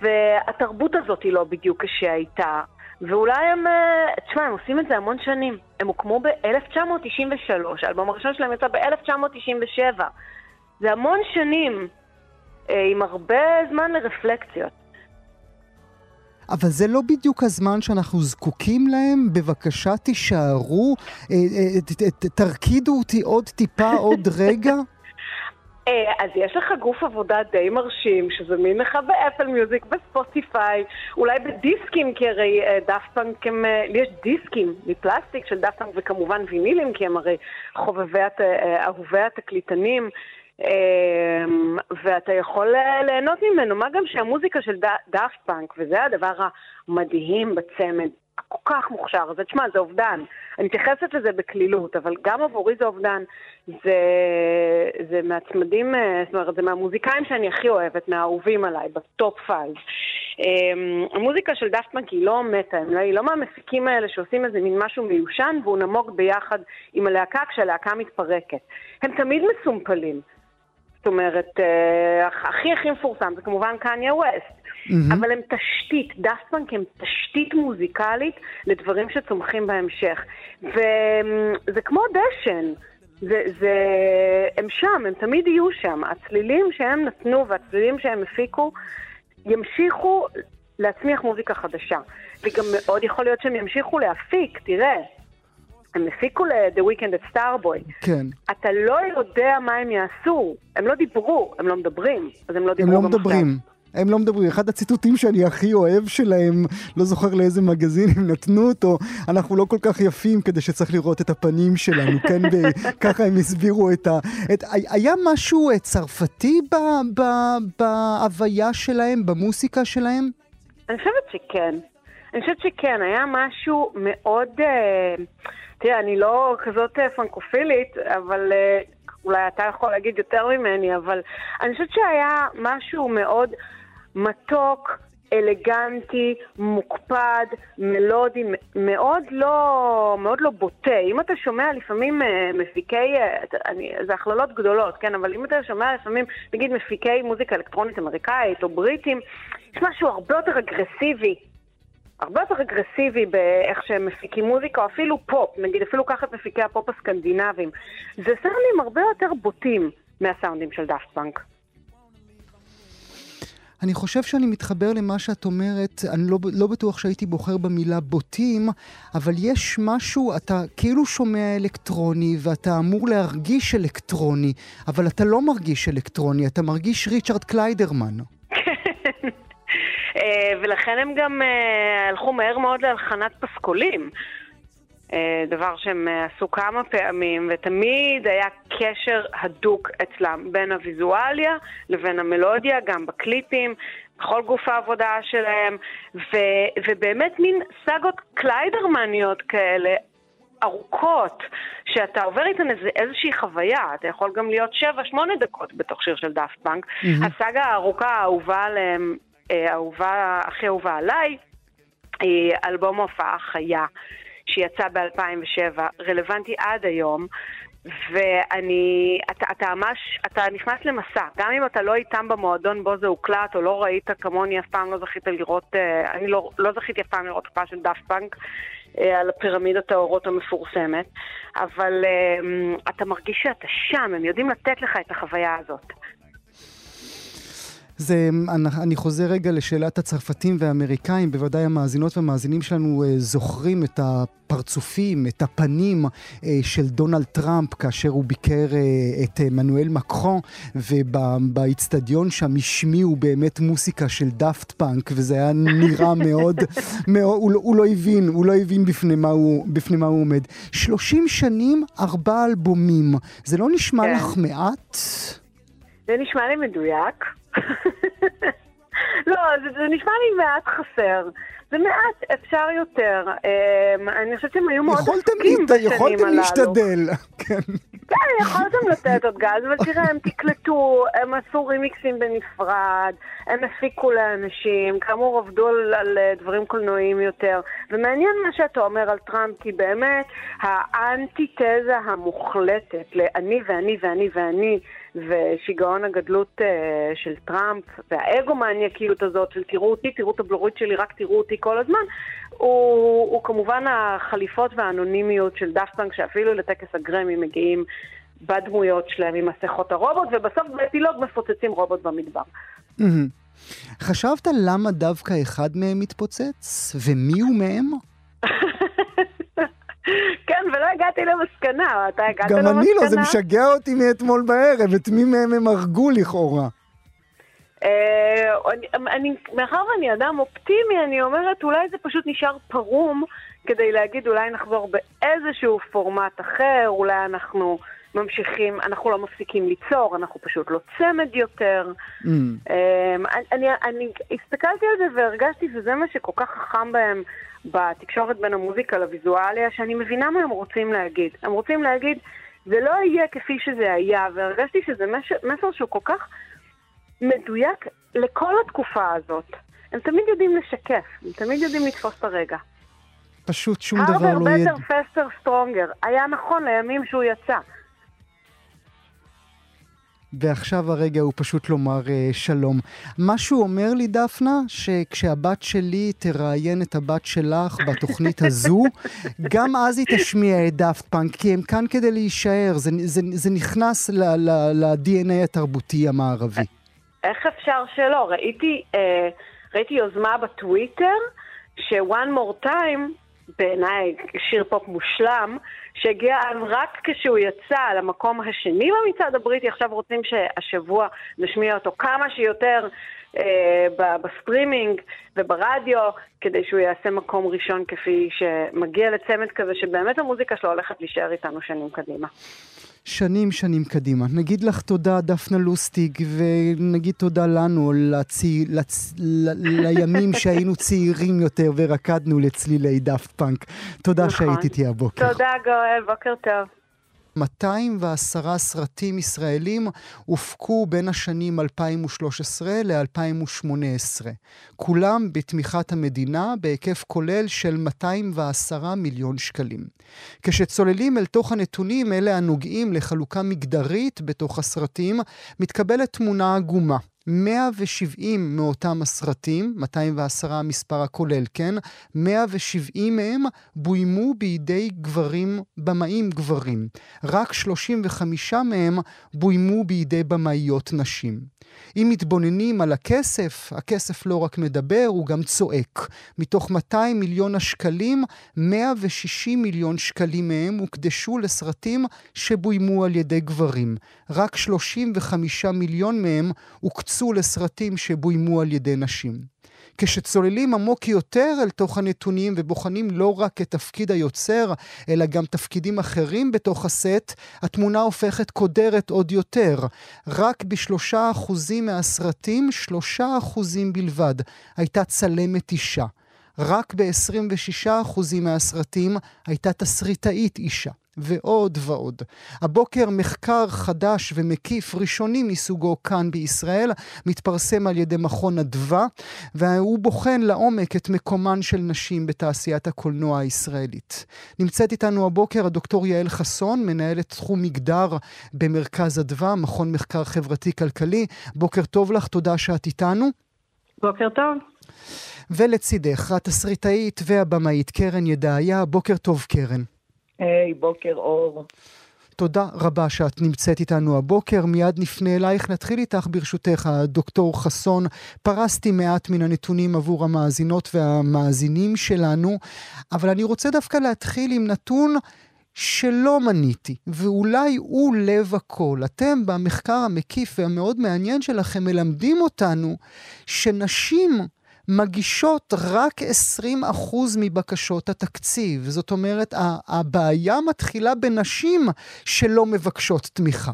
D: והתרבות הזאת היא לא בדיוק כשהייתה. ואולי הם, אה, תשמע, הם עושים את זה המון שנים. הם הוקמו ב-1993, האלבום הראשון שלהם יצא ב-1997. זה המון שנים, אה, עם הרבה זמן לרפלקציות.
A: אבל זה לא בדיוק הזמן שאנחנו זקוקים להם, בבקשה תישארו, אה, תרקידו אותי עוד טיפה, עוד רגע.
D: אה, אז יש לך גוף עבודה די מרשים, שזמין לך ב Apple Music, ב Spotify, אולי בדיסקים, כי הרי Daft Punk הם... לי יש דיסקים מפלסטיק של Daft Punk, וכמובן וינילים, כי הם הרי חובבי, אהובי התקליטנים. אמ, ואתה יכול ליהנות ממנו, מה גם שהמוזיקה של Daft Punk, וזה הדבר המדהים בצמד, הכל כך מוכשר, אז תשמע, זה אובדן. אני מתייחסת לזה בקלילות, אבל גם עבורי זה אובדן. זה, זה מהצמדים, אה, זאת אומרת, זה מהמוזיקאים שאני הכי אוהבת, מהאהובים עליי, ב top five. אמ, המוזיקה של Daft Punk היא לא מתה, לא, היא לא מהמפיקים האלה שעושים איזה מין משהו מיושן והוא נמוג ביחד עם הלהקה כשהלהקה מתפרקת. הם תמיד מסומפלים. זאת אומרת, אה, הכי הכי מפורסם זה כמובן קניה ווסט. Mm-hmm. אבל הם תשתית, Daft הם תשתית מוזיקלית לדברים שצומחים בהמשך. וזה כמו דשן. זה, זה, הם שם, הם תמיד יהיו שם. הצלילים שהם נתנו והצלילים שהם הפיקו ימשיכו להצמיח מוזיקה חדשה. וגם מאוד יכול להיות שהם ימשיכו להפיק, תראה, הם הפיקו ל-The Weekend at Starboy.
A: כן.
D: אתה לא יודע מה הם יעשו. הם לא דיברו, הם לא מדברים, אז הם לא דיברו
A: הם לא מדברים. הם לא מדברים. אחד הציטוטים שאני הכי אוהב שלהם, לא זוכר לאיזה מגזין הם נתנו אותו, אנחנו לא כל כך יפים כדי שצריך לראות את הפנים שלנו, כן? ככה הם הסבירו את ה... את, היה משהו אה, צרפתי ב, ב, בהוויה שלהם, במוסיקה שלהם?
D: אני חושבת שכן. אני חושבת שכן, היה משהו מאוד... Uh... תראה, אני לא כזאת אה, פרנקופילית, אבל אה, אולי אתה יכול להגיד יותר ממני, אבל אני חושבת שהיה משהו מאוד מתוק, אלגנטי, מוקפד, מלודי, מאוד לא, מאוד לא בוטה. אם אתה שומע לפעמים אה, מפיקי, אני, זה הכללות גדולות, כן, אבל אם אתה שומע לפעמים, נגיד מפיקי מוזיקה אלקטרונית אמריקאית או בריטים, יש משהו הרבה יותר אגרסיבי הרבה יותר אגרסיבי באיך שהם מפיקים מוזיקה, או אפילו פופ, נגיד אפילו קח את מפיקי הפופ הסקנדינביים. זה סאונדים הרבה יותר בוטים מהסאונדים של דאפט פאנק.
A: אני חושב שאני מתחבר למה שאת אומרת, אני לא, לא בטוח שהייתי בוחר במילה בוטים, אבל יש משהו, אתה כאילו שומע אלקטרוני ואתה אמור להרגיש אלקטרוני, אבל אתה לא מרגיש אלקטרוני, אתה מרגיש ריצ'רד קליידרמן.
D: אה, ולכן הם גם אה, הלכו מהר מאוד להלחנת פסקולים. אה, דבר שהם עשו כמה פעמים, ותמיד היה קשר הדוק אצלם בין הוויזואליה לבין המלודיה, גם בקליפים, בכל גוף העבודה שלהם, ו, ובאמת מין סאגות קליידרמניות כאלה, ארוכות, שאתה עובר איתן איזה, איזושהי חוויה, אתה יכול גם להיות 7-8 דקות בתוך שיר של דאפט בנק. Mm-hmm. הסאגה הארוכה האהובה עליהם אהובה, הכי אהובה עליי, אלבום הופעה חיה, שיצא ב-2007, רלוונטי עד היום. ואני, אתה, אתה ממש, אתה נכנס למסע, גם אם אתה לא איתם במועדון בו זה הוקלט, או לא ראית כמוני אף פעם, לא זכית לראות, אה, אני לא, לא זכיתי אף פעם לראות הופעה של דאפט פאנק אה, על הפירמידת האורות המפורסמת, אבל אה, אתה מרגיש שאתה שם, הם יודעים לתת לך את החוויה הזאת.
A: זה, אני, חוזר רגע לשאלת הצרפתים והאמריקאים, בוודאי המאזינות והמאזינים שלנו אה, זוכרים את הפרצופים, את הפנים אה, של דונלד טראמפ כאשר הוא ביקר אה, את מנואל מקרון, ובאיצטדיון שם השמיעו באמת מוסיקה של דאפט פאנק, וזה היה נראה מאוד, מאוד הוא, לא, הוא לא הבין, הוא לא הבין בפני מה הוא, בפני מה הוא עומד. 30 שנים, ארבעה אלבומים, זה לא נשמע כן. לך מעט?
D: זה נשמע לי מדויק. לא, זה, זה נשמע לי מעט חסר. זה מעט, אפשר יותר. אמ, אני חושבת שהם היו מאוד עסוקים בשנים הללו. יכולתם
A: להשתדל,
D: כן. כן, יכולתם לתת עוד גז, אבל תראה, הם תקלטו, הם עשו רימיקסים בנפרד, הם הפיקו לאנשים, כאמור עבדו על, על אה, דברים קולנועיים יותר. ומעניין מה שאתה אומר על טראמפ, כי באמת האנטיתזה המוחלטת ל"אני ואני ואני ואני" ושיגעון הגדלות אה, של טראמפ, והאגו-מניאקיות הזאת של תראו אותי, תראו את הבלורית שלי, רק תראו אותי כל הזמן, הוא, הוא כמובן החליפות והאנונימיות של דאפט שאפילו לטקס הגרמי מגיעים בדמויות שלהם עם מסכות הרובוט, ובסוף באפילוג מפוצצים רובוט במדבר.
A: חשבת למה דווקא אחד מהם מתפוצץ? ומי הוא מהם?
D: כן, ולא הגעתי למסקנה, אתה הגעת
A: למסקנה?
D: גם
A: אני לא, זה משגע אותי מאתמול בערב, את מי מהם הם הרגו לכאורה.
D: אה, אני, מאחר ואני אדם אופטימי, אני אומרת, אולי זה פשוט נשאר פרום כדי להגיד, אולי נחזור באיזשהו פורמט אחר, אולי אנחנו ממשיכים, אנחנו לא מפסיקים ליצור, אנחנו פשוט לא צמד יותר. Mm. אני, אני הסתכלתי על זה והרגשתי שזה מה שכל כך חכם בהם בתקשורת בין המוזיקה לוויזואליה, שאני מבינה מה הם רוצים להגיד. הם רוצים להגיד, זה לא יהיה כפי שזה היה, והרגשתי שזה מסר שהוא כל כך מדויק לכל התקופה הזאת. הם תמיד יודעים לשקף, הם תמיד יודעים לתפוס את הרגע.
A: פשוט שום דבר לא
D: יהיה... הרבר, בטר, פסטר, סטרונגר. היה נכון לימים שהוא יצא.
A: ועכשיו הרגע הוא פשוט לומר uh, שלום. מה שהוא אומר לי, דפנה, שכשהבת שלי תראיין את הבת שלך בתוכנית הזו, גם אז היא תשמיע את דאפט פאנק, כי הם כאן כדי להישאר, זה, זה, זה נכנס ל-DNA התרבותי המערבי.
D: איך אפשר שלא? ראיתי, uh, ראיתי יוזמה בטוויטר, ש-one more time בעיניי שיר פופ מושלם, שהגיע אז רק כשהוא יצא למקום השני במצעד הבריטי, עכשיו רוצים שהשבוע נשמיע אותו כמה שיותר אה, בסטרימינג וברדיו, כדי שהוא יעשה מקום ראשון כפי שמגיע לצמד כזה, שבאמת המוזיקה שלו הולכת להישאר איתנו שנים קדימה.
A: שנים שנים קדימה. נגיד לך תודה, דפנה לוסטיג, ונגיד תודה לנו, לצי... לצ... ל... לימים שהיינו צעירים יותר ורקדנו לצלילי Daft Punk. תודה נכון. שהיית איתי הבוקר.
D: תודה, גואל, בוקר טוב.
A: 210 סרטים ישראלים הופקו בין השנים 2013 ל-2018. כולם בתמיכת המדינה בהיקף כולל של 210 מיליון שקלים. כשצוללים אל תוך הנתונים אלה הנוגעים לחלוקה מגדרית בתוך הסרטים, מתקבלת תמונה עגומה. 170 מאותם הסרטים, 210 המספר הכולל, כן? 170 מהם בוימו בידי גברים, במאים גברים. רק 35 מהם בוימו בידי במאיות נשים. אם מתבוננים על הכסף, הכסף לא רק מדבר, הוא גם צועק. מתוך 200 מיליון השקלים, 160 מיליון שקלים מהם הוקדשו לסרטים שבוימו על ידי גברים. רק 35 מיליון מהם הוקצו לסרטים שבוימו על ידי נשים. כשצוללים עמוק יותר אל תוך הנתונים ובוחנים לא רק את תפקיד היוצר, אלא גם תפקידים אחרים בתוך הסט, התמונה הופכת קודרת עוד יותר. רק בשלושה אחוזים מהסרטים, שלושה אחוזים בלבד, הייתה צלמת אישה. רק ב-26% מהסרטים הייתה תסריטאית אישה. ועוד ועוד. הבוקר מחקר חדש ומקיף ראשוני מסוגו כאן בישראל מתפרסם על ידי מכון אדווה והוא בוחן לעומק את מקומן של נשים בתעשיית הקולנוע הישראלית. נמצאת איתנו הבוקר הדוקטור יעל חסון, מנהלת תחום מגדר במרכז אדווה, מכון מחקר חברתי-כלכלי. בוקר טוב לך, תודה שאת איתנו.
D: בוקר טוב.
A: ולצידך, התסריטאית והבמאית קרן ידעיה. בוקר טוב, קרן.
E: היי, hey, בוקר אור.
A: תודה רבה שאת נמצאת איתנו הבוקר. מיד נפנה אלייך. נתחיל איתך ברשותך, דוקטור חסון. פרסתי מעט מן הנתונים עבור המאזינות והמאזינים שלנו, אבל אני רוצה דווקא להתחיל עם נתון שלא מניתי, ואולי הוא לב הכל. אתם במחקר המקיף והמאוד מעניין שלכם מלמדים אותנו שנשים מגישות רק 20% מבקשות התקציב. זאת אומרת, הבעיה מתחילה בנשים שלא מבקשות תמיכה.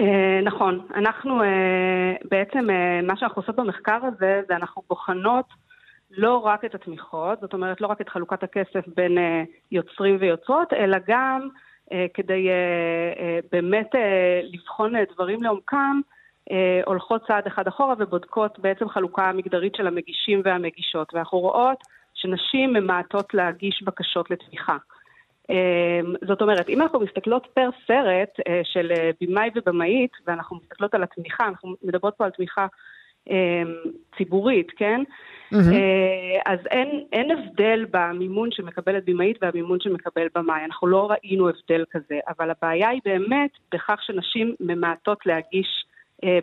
E: אה, נכון. אנחנו אה, בעצם, אה, מה שאנחנו עושות במחקר הזה, זה אנחנו בוחנות לא רק את התמיכות, זאת אומרת, לא רק את חלוקת הכסף בין יוצרים ויוצרות, אלא גם כדי באמת לבחון דברים לעומקם, הולכות צעד אחד אחורה ובודקות בעצם חלוקה מגדרית של המגישים והמגישות. ואנחנו רואות שנשים ממעטות להגיש בקשות לתמיכה. זאת אומרת, אם אנחנו מסתכלות פר סרט של במאי ובמאית, ואנחנו מסתכלות על התמיכה, אנחנו מדברות פה על תמיכה ציבורית, כן? Mm-hmm. אז אין, אין הבדל במימון שמקבלת במאית והמימון שמקבל במאי. אנחנו לא ראינו הבדל כזה, אבל הבעיה היא באמת בכך שנשים ממעטות להגיש אה,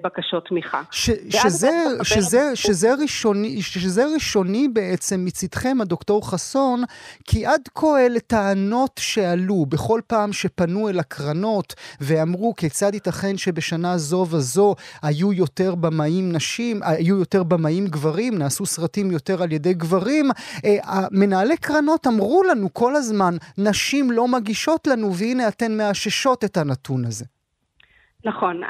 E: בקשות תמיכה.
A: ש, שזה, שזה, שזה, ראשוני, שזה ראשוני בעצם מצדכם, הדוקטור חסון, כי עד כה אלה טענות שעלו בכל פעם שפנו אל הקרנות ואמרו כיצד ייתכן שבשנה זו וזו היו יותר במאים נשים, היו יותר במאים גברים, נעשו סרטים יותר על ידי גברים. אה, מנהלי קרנות אמרו לנו כל הזמן, נשים לא מגישות לנו, והנה אתן מאששות את הנתון הזה.
E: נכון.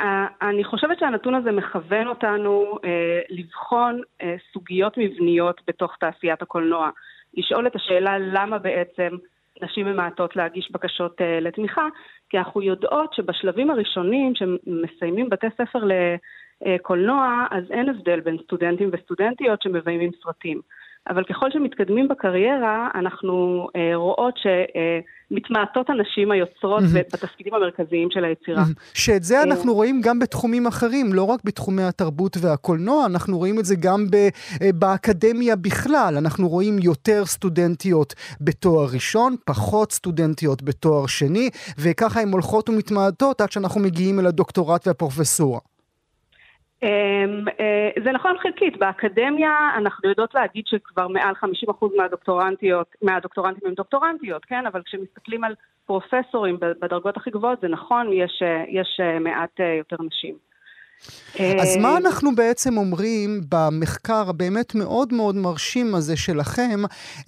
E: אני חושבת שהנתון הזה מכוון אותנו אה, לבחון אה, סוגיות מבניות בתוך תעשיית הקולנוע. לשאול את השאלה למה בעצם נשים ממעטות להגיש בקשות אה, לתמיכה, כי אנחנו יודעות שבשלבים הראשונים שמסיימים בתי ספר לקולנוע, אז אין הבדל בין סטודנטים וסטודנטיות שמביימים סרטים. אבל ככל שמתקדמים בקריירה, אנחנו אה, רואות שמתמעטות הנשים היוצרות mm-hmm. בתפקידים המרכזיים של היצירה. Mm-hmm.
A: שאת זה אנחנו רואים גם בתחומים אחרים, לא רק בתחומי התרבות והקולנוע, אנחנו רואים את זה גם ב, אה, באקדמיה בכלל. אנחנו רואים יותר סטודנטיות בתואר ראשון, פחות סטודנטיות בתואר שני, וככה הן הולכות ומתמעטות עד שאנחנו מגיעים אל הדוקטורט והפרופסורה.
E: אמ, אה, זה נכון חלקית, באקדמיה אנחנו יודעות להגיד שכבר מעל 50% מהדוקטורנטיות, מהדוקטורנטים הם דוקטורנטיות, כן? אבל כשמסתכלים על פרופסורים בדרגות הכי גבוהות זה נכון, יש, אה, יש אה, מעט יותר נשים.
A: אז מה אנחנו בעצם אומרים במחקר הבאמת מאוד מאוד מרשים הזה שלכם,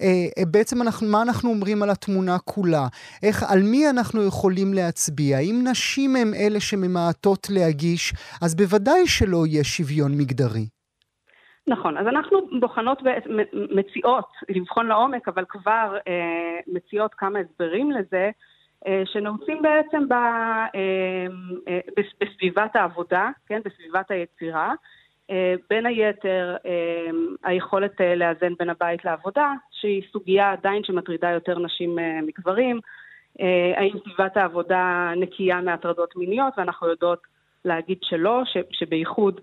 A: אה, אה, בעצם אנחנו, מה אנחנו אומרים על התמונה כולה? איך, על מי אנחנו יכולים להצביע? אם נשים הן אלה שממעטות להגיש, אז בוודאי שלא יהיה שוויון מגדרי.
E: נכון, אז אנחנו בוחנות, מציעות, לבחון לעומק, אבל כבר אה, מציעות כמה הסברים לזה. אה, שנעוצים בעצם ב, אה, אה, בסביבת העבודה, כן, בסביבת היצירה. בין היתר, היכולת לאזן בין הבית לעבודה, שהיא סוגיה עדיין שמטרידה יותר נשים מגברים. האם סביבת העבודה נקייה מהטרדות מיניות, ואנחנו יודעות להגיד שלא, שבייחוד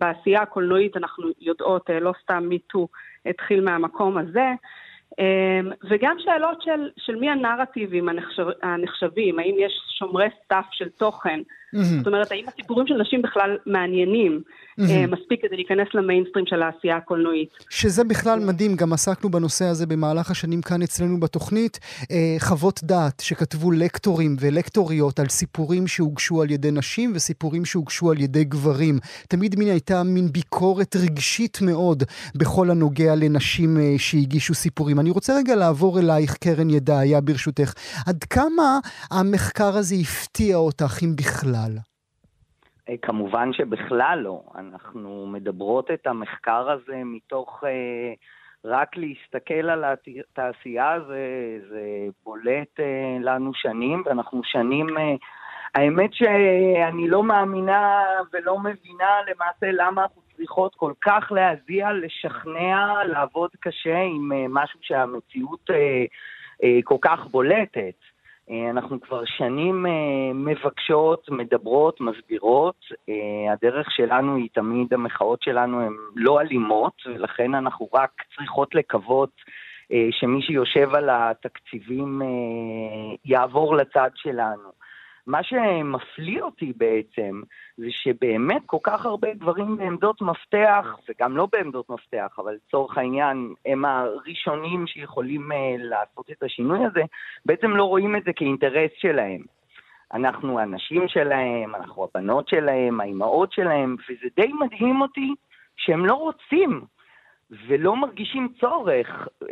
E: בעשייה הקולנועית אנחנו יודעות, לא סתם מיטו התחיל מהמקום הזה. אמ, וגם שאלות של, של מי הנרטיבים הנחשב, הנחשבים, האם יש שומרי סף של תוכן, mm-hmm. זאת אומרת, האם הסיפורים של נשים בכלל מעניינים mm-hmm. מספיק כדי להיכנס למיינסטרים של העשייה הקולנועית.
A: שזה בכלל מדהים, גם עסקנו בנושא הזה במהלך השנים כאן אצלנו בתוכנית, אה, חוות דעת שכתבו לקטורים ולקטוריות על סיפורים שהוגשו על ידי נשים וסיפורים שהוגשו על ידי גברים. תמיד מין הייתה מין ביקורת רגשית מאוד בכל הנוגע לנשים אה, שהגישו סיפורים. אני רוצה רגע לעבור אלייך, קרן ידעיה, ברשותך. עד כמה המחקר הזה הפתיע אותך, אם בכלל?
F: אה, כמובן שבכלל לא. אנחנו מדברות את המחקר הזה מתוך אה, רק להסתכל על התעשייה, זה, זה בולט אה, לנו שנים, ואנחנו שנים... האמת שאני לא מאמינה ולא מבינה למעשה למה אנחנו צריכות כל כך להזיע, לשכנע, לעבוד קשה עם משהו שהמציאות כל כך בולטת. אה, אנחנו כבר שנים אה, מבקשות, מדברות, מסבירות. אה, הדרך שלנו היא תמיד, המחאות שלנו הן לא אלימות, ולכן אנחנו רק צריכות לקוות שמי שיושב על התקציבים יעבור לצד שלנו. מה שמפליא אותי בעצם, זה שבאמת כל כך הרבה גברים בעמדות מפתח, וגם לא בעמדות מפתח, אבל לצורך העניין הם הראשונים שיכולים uh, לעשות את השינוי הזה, בעצם לא רואים את זה כאינטרס שלהם. אנחנו הנשים שלהם, אנחנו הבנות שלהם, האימהות שלהם, וזה די מדהים אותי שהם לא רוצים ולא מרגישים צורך
A: אה,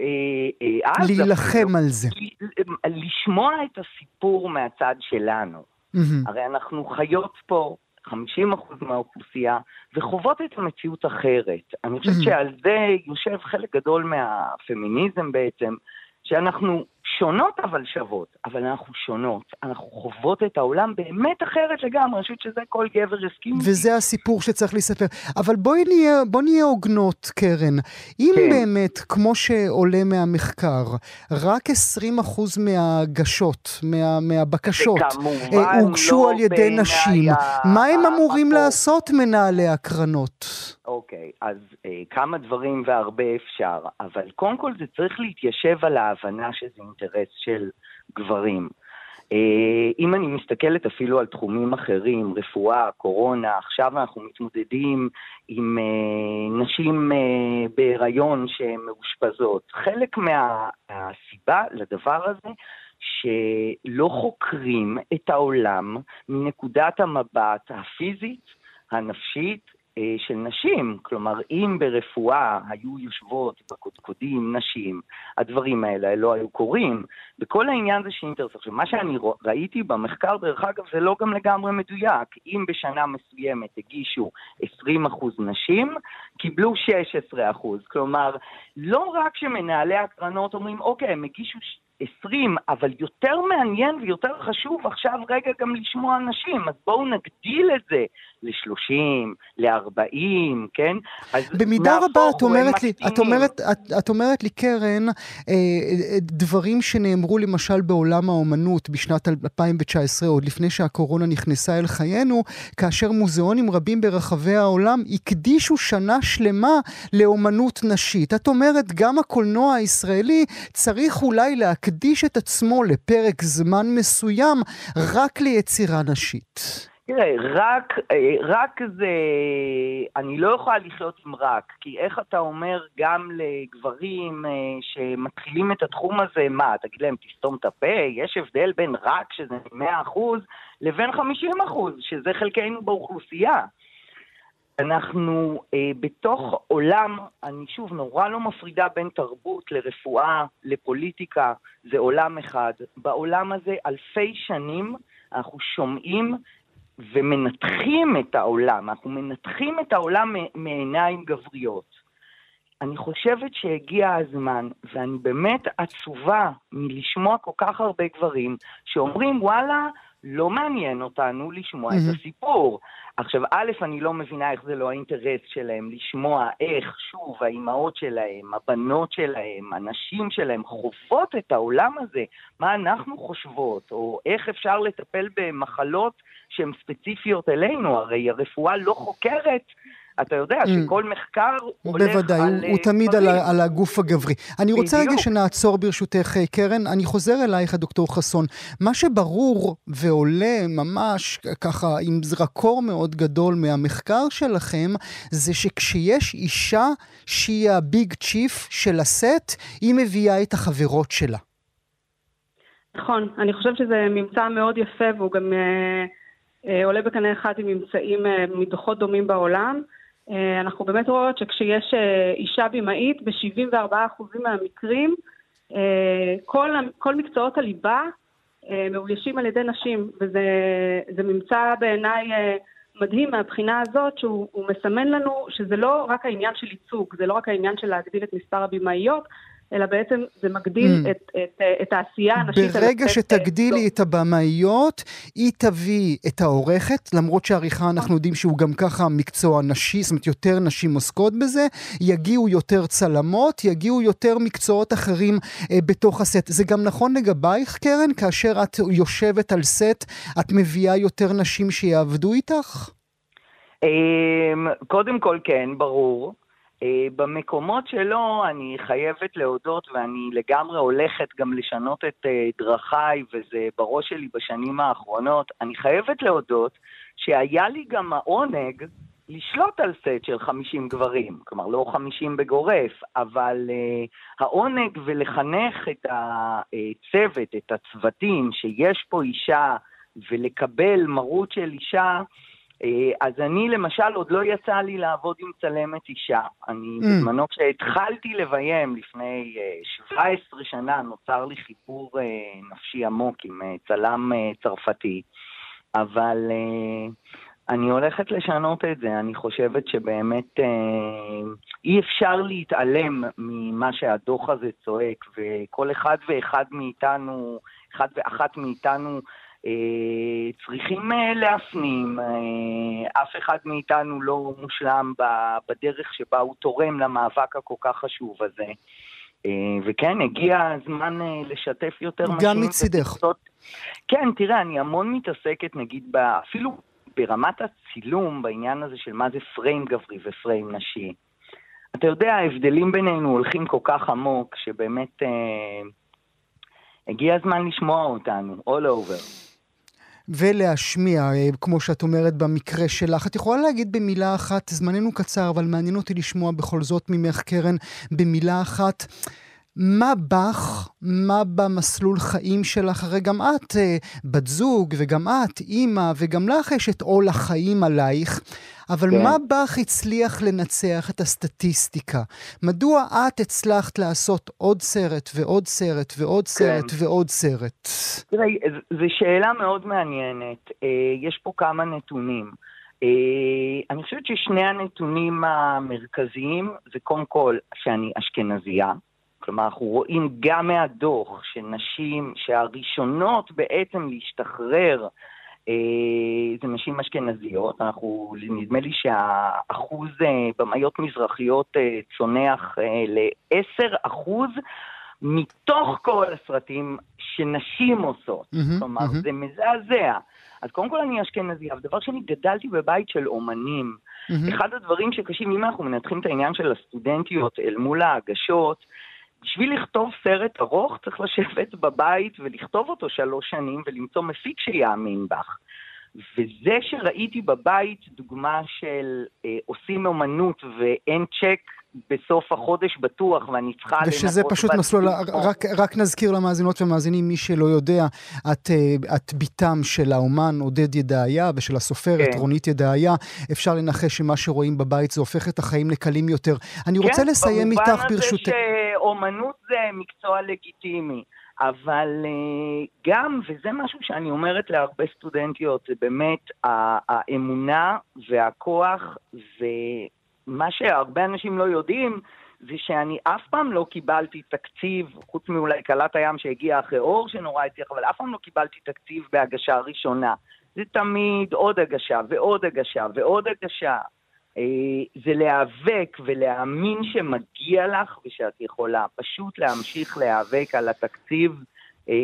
A: אה, אז... להילחם על זה.
F: לשמוע את הסיפור מהצד שלנו. Mm-hmm. הרי אנחנו חיות פה 50% מהאוכלוסייה, וחוות את המציאות אחרת. אני חושבת mm-hmm. שעל זה יושב חלק גדול מהפמיניזם בעצם, שאנחנו שונות אבל שוות, אבל אנחנו שונות, אנחנו חוות את העולם באמת אחרת לגמרי, אני חושבת שזה כל גבר יסכים.
A: וזה הסיפור שצריך לספר. אבל בואי נהיה, בוא נהיה הוגנות, קרן. אם כן. באמת, כמו שעולה מהמחקר, רק 20% מההגשות, מה, מהבקשות,
F: אה,
A: הוגשו
F: לא
A: על ידי נשים, מה הם אמורים לעשות מנהלי הקרנות?
F: אוקיי, אז אה, כמה דברים והרבה אפשר, אבל קודם כל זה צריך להתיישב על ההבנה שזה אינטרס של גברים. אה, אם אני מסתכלת אפילו על תחומים אחרים, רפואה, קורונה, עכשיו אנחנו מתמודדים עם אה, נשים אה, בהיריון שהן מאושפזות. חלק מהסיבה לדבר הזה שלא חוקרים את העולם מנקודת המבט הפיזית, הנפשית של נשים. כלומר, אם ברפואה היו יושבות בקודקודים נשים, הדברים האלה לא היו קורים. וכל העניין זה שאינטרס. עכשיו, מה שאני ראיתי במחקר, דרך אגב, זה לא גם לגמרי מדויק. אם בשנה מסוימת הגישו 20% נשים, קיבלו 16%. כלומר, לא רק שמנהלי הקרנות אומרים, אוקיי, הם הגישו 20, אבל יותר מעניין ויותר חשוב עכשיו רגע גם לשמוע אנשים, אז בואו נגדיל את זה ל-30, ל-40, כן?
A: במידה רבה את אומרת, לי, את, אומרת, את, את אומרת לי, קרן, אה, דברים שנאמרו למשל בעולם האומנות בשנת 2019, עוד לפני שהקורונה נכנסה אל חיינו, כאשר מוזיאונים רבים ברחבי העולם הקדישו שנה שלמה לאומנות נשית. את אומרת, גם הקולנוע הישראלי צריך אולי להקדיש את עצמו לפרק זמן מסוים רק ליצירה נשית.
F: תראה, רק, אה, רק זה, אני לא יכולה לחיות עם רק, כי איך אתה אומר גם לגברים אה, שמתחילים את התחום הזה, מה, תגיד להם תסתום את הפה? יש הבדל בין רק, שזה 100%, לבין 50%, שזה חלקנו באוכלוסייה. אנחנו אה, בתוך עולם, אני שוב נורא לא מפרידה בין תרבות לרפואה, לפוליטיקה, זה עולם אחד. בעולם הזה אלפי שנים אנחנו שומעים ומנתחים את העולם, אנחנו מנתחים את העולם מעיניים גבריות. אני חושבת שהגיע הזמן, ואני באמת עצובה מלשמוע כל כך הרבה גברים שאומרים, וואלה, לא מעניין אותנו לשמוע mm-hmm. את הסיפור. עכשיו, א', אני לא מבינה איך זה לא האינטרס שלהם לשמוע איך, שוב, האימהות שלהם, הבנות שלהם, הנשים שלהם חוות את העולם הזה, מה אנחנו חושבות, או איך אפשר לטפל במחלות שהן ספציפיות אלינו, הרי הרפואה לא חוקרת אתה יודע mm. שכל מחקר הולך
A: בוודאי,
F: על...
A: בוודאי, הוא, הוא תמיד על, על הגוף הגברי. אני רוצה בדיוק. רגע שנעצור ברשותך, אה, קרן. אני חוזר אלייך, דוקטור חסון. מה שברור ועולה ממש ככה עם זרקור מאוד גדול מהמחקר שלכם, זה שכשיש אישה שהיא הביג צ'יף של הסט, היא מביאה את החברות שלה.
E: נכון, אני חושבת שזה ממצא מאוד יפה והוא גם אה, אה, עולה בקנה אחד עם ממצאים אה, מדוחות דומים בעולם. אה, אנחנו באמת רואות שכשיש אה, אישה במאית, ב-74% מהמקרים, אה, כל, כל מקצועות הליבה מאוישים על ידי נשים, וזה ממצא בעיניי מדהים מהבחינה הזאת שהוא מסמן לנו שזה לא רק העניין של ייצוג, זה לא רק העניין של להגדיל את מספר הבמאיות, אלא בעצם זה מגדיל mm. את, את, את העשייה הנשית.
A: ברגע שתגדילי את הבמאיות, היא תביא את העורכת, למרות שעריכה אנחנו יודעים שהוא גם ככה מקצוע נשי, זאת אומרת יותר נשים עוסקות בזה, יגיעו יותר צלמות, יגיעו יותר מקצועות אחרים אה, בתוך הסט. זה גם נכון לגבייך, קרן? כאשר את יושבת על סט, את מביאה יותר נשים שיעבדו איתך?
F: אמ, קודם כל כן, ברור. אה, במקומות שלו אני חייבת להודות, ואני לגמרי הולכת גם לשנות את אה, דרכיי, וזה בראש שלי בשנים האחרונות, אני חייבת להודות שהיה לי גם העונג לשלוט על סט של 50 גברים, כלומר לא 50 בגורף, אבל uh, העונג ולחנך את הצוות, את הצוותים, שיש פה אישה, ולקבל מרות של אישה, אז אני למשל, עוד לא יצא לי לעבוד עם צלמת אישה. אני mm. בזמנו כשהתחלתי לביים לפני 17 אה, שנה, נוצר לי חיבור אה, נפשי עמוק עם צלם צרפתי, אבל אני הולכת לשנות את זה. אני חושבת שבאמת אה, אי אפשר להתעלם ממה שהדוח הזה צועק, וכל אחד ואחד מאיתנו, אחד ואחת מאיתנו, אה, צריכים אה, להפנים, אה, אף אחד מאיתנו לא מושלם בדרך שבה הוא תורם למאבק הכל כך חשוב הזה. וכן, הגיע הזמן לשתף יותר
A: נשים. גם מצידך.
F: כן, תראה, אני המון מתעסקת, נגיד, אפילו ברמת הצילום, בעניין הזה של מה זה פריים גברי ופריים נשי. אתה יודע, ההבדלים בינינו הולכים כל כך עמוק, שבאמת אה, הגיע הזמן לשמוע אותנו, all over.
A: ולהשמיע, אה, כמו שאת אומרת במקרה שלך. את יכולה להגיד במילה אחת, זמננו קצר, אבל מעניין אותי לשמוע בכל זאת ממך, קרן, במילה אחת. מה בך, מה במסלול חיים שלך? הרי גם את אה, בת זוג, וגם את אימא, וגם לך יש את עול החיים עלייך. אבל כן. מה בך הצליח לנצח את הסטטיסטיקה? מדוע את הצלחת לעשות עוד סרט ועוד סרט ועוד כן. סרט. ועוד סרט?
F: תראה, זו שאלה מאוד מעניינת. אה, יש פה כמה נתונים. אה, אני חושבת ששני הנתונים המרכזיים זה קודם כל שאני אשכנזייה. כלומר, אנחנו רואים גם מהדוח שנשים שהראשונות בעצם להשתחרר אה, זה נשים אשכנזיות, אנחנו, נדמה לי שהאחוז אה, במאיות מזרחיות אה, צונח ל-10 אחוז מתוך כל הסרטים שנשים עושות. Mm-hmm, כלומר, mm-hmm. זה מזעזע. אז קודם כל אני אשכנזי, אבל דבר שני, גדלתי בבית של אומנים. Mm-hmm. אחד הדברים שקשים, אם אנחנו מנתחים את העניין של הסטודנטיות אל מול ההגשות, בשביל לכתוב סרט ארוך צריך לשבת בבית ולכתוב אותו שלוש שנים ולמצוא מפיק שיאמין בך. וזה שראיתי בבית דוגמה של אה, עושים אומנות ואין צ'ק בסוף החודש בטוח, ואני צריכה לנקות...
A: ושזה פשוט מסלול, רק, רק נזכיר למאזינות ומאזינים, מי שלא יודע, את, אה, את בתם של האומן עודד ידעיה ושל הסופרת כן. רונית ידעיה. אפשר לנחש שמה שרואים בבית זה הופך את החיים לקלים יותר. אני כן, רוצה לסיים איתך ברשותך.
F: כן, במובן הזה שאומנות זה מקצוע לגיטימי. אבל אה, גם, וזה משהו שאני אומרת להרבה סטודנטיות, זה באמת האמונה והכוח ומה שהרבה אנשים לא יודעים, זה שאני אף פעם לא קיבלתי תקציב, חוץ מאולי כלת הים שהגיע אחרי אור שנורא הצליח, אבל אף פעם לא קיבלתי תקציב בהגשה ראשונה. זה תמיד עוד הגשה ועוד הגשה ועוד הגשה. אה, זה להיאבק ולהאמין שמגיע לך ושאת יכולה פשוט להמשיך להיאבק על התקציב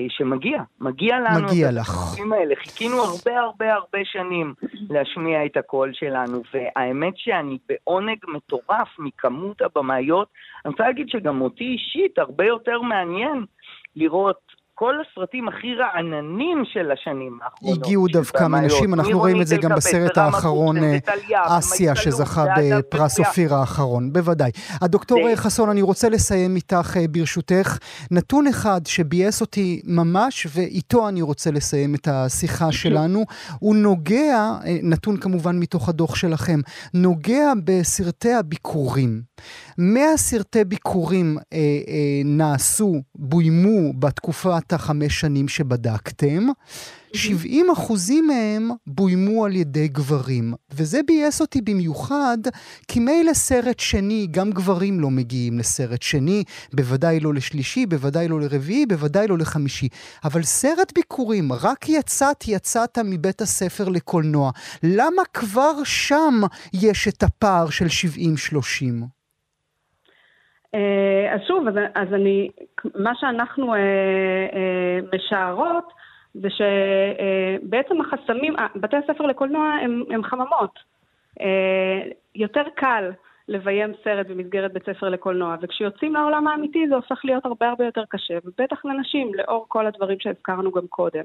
F: שמגיע, מגיע לנו
A: מגיע לך.
F: האלה. חיכינו הרבה הרבה הרבה שנים להשמיע את הקול שלנו, והאמת שאני בעונג מטורף מכמות הבמאיות. אני רוצה להגיד שגם אותי אישית הרבה יותר מעניין לראות כל הסרטים הכי רעננים של השנים האחרונות.
A: הגיעו דווקא מנשים, אנחנו רואים את זה גם בסרט האחרון, אה, אסיה, שזכה בפרס אופיר האחרון, בוודאי. הדוקטור חסון, אני רוצה לסיים איתך אה, ברשותך. נתון אחד שביאס אותי ממש, ואיתו אני רוצה לסיים את השיחה שלנו, הוא נוגע, אה, נתון כמובן מתוך הדוח שלכם, נוגע בסרטי הביקורים. 100 סרטי ביקורים אה, אה, נעשו, בוימו בתקופת החמש שנים שבדקתם. 70 אחוזים מהם בוימו על ידי גברים, וזה ביאס אותי במיוחד, כי מילא סרט שני, גם גברים לא מגיעים לסרט שני, בוודאי לא לשלישי, בוודאי לא לרביעי, בוודאי לא לחמישי. אבל סרט ביקורים, רק יצאת, יצאת מבית הספר לקולנוע. למה כבר שם יש את הפער של 70-30?
E: אה, אז שוב, אז, אז אני, מה שאנחנו אה, אה, משערות זה שבעצם החסמים, בתי הספר לקולנוע הם, הם חממות. אה, יותר קל לביים סרט במסגרת בית ספר לקולנוע, וכשיוצאים לעולם האמיתי זה הופך להיות הרבה הרבה יותר קשה, ובטח לנשים, לאור כל הדברים שהזכרנו גם קודם.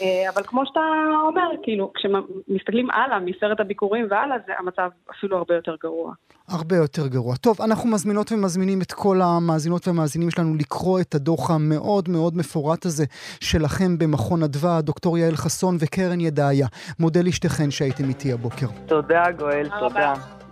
E: אה, אבל כמו שאתה אומר, כאילו, כשמסתכלים הלאה, מסרט הביקורים והלאה, זה המצב אפילו הרבה יותר גרוע.
A: הרבה יותר גרוע. טוב, אנחנו מזמינות ומזמינים את כל המאזינות והמאזינים שלנו לקרוא את הדוח המאוד מאוד מפורט הזה שלכם במכון אדווה, דוקטור יעל חסון וקרן ידעיה. מודה לשתיכן שהייתם איתי הבוקר.
F: תודה, גואל, תודה.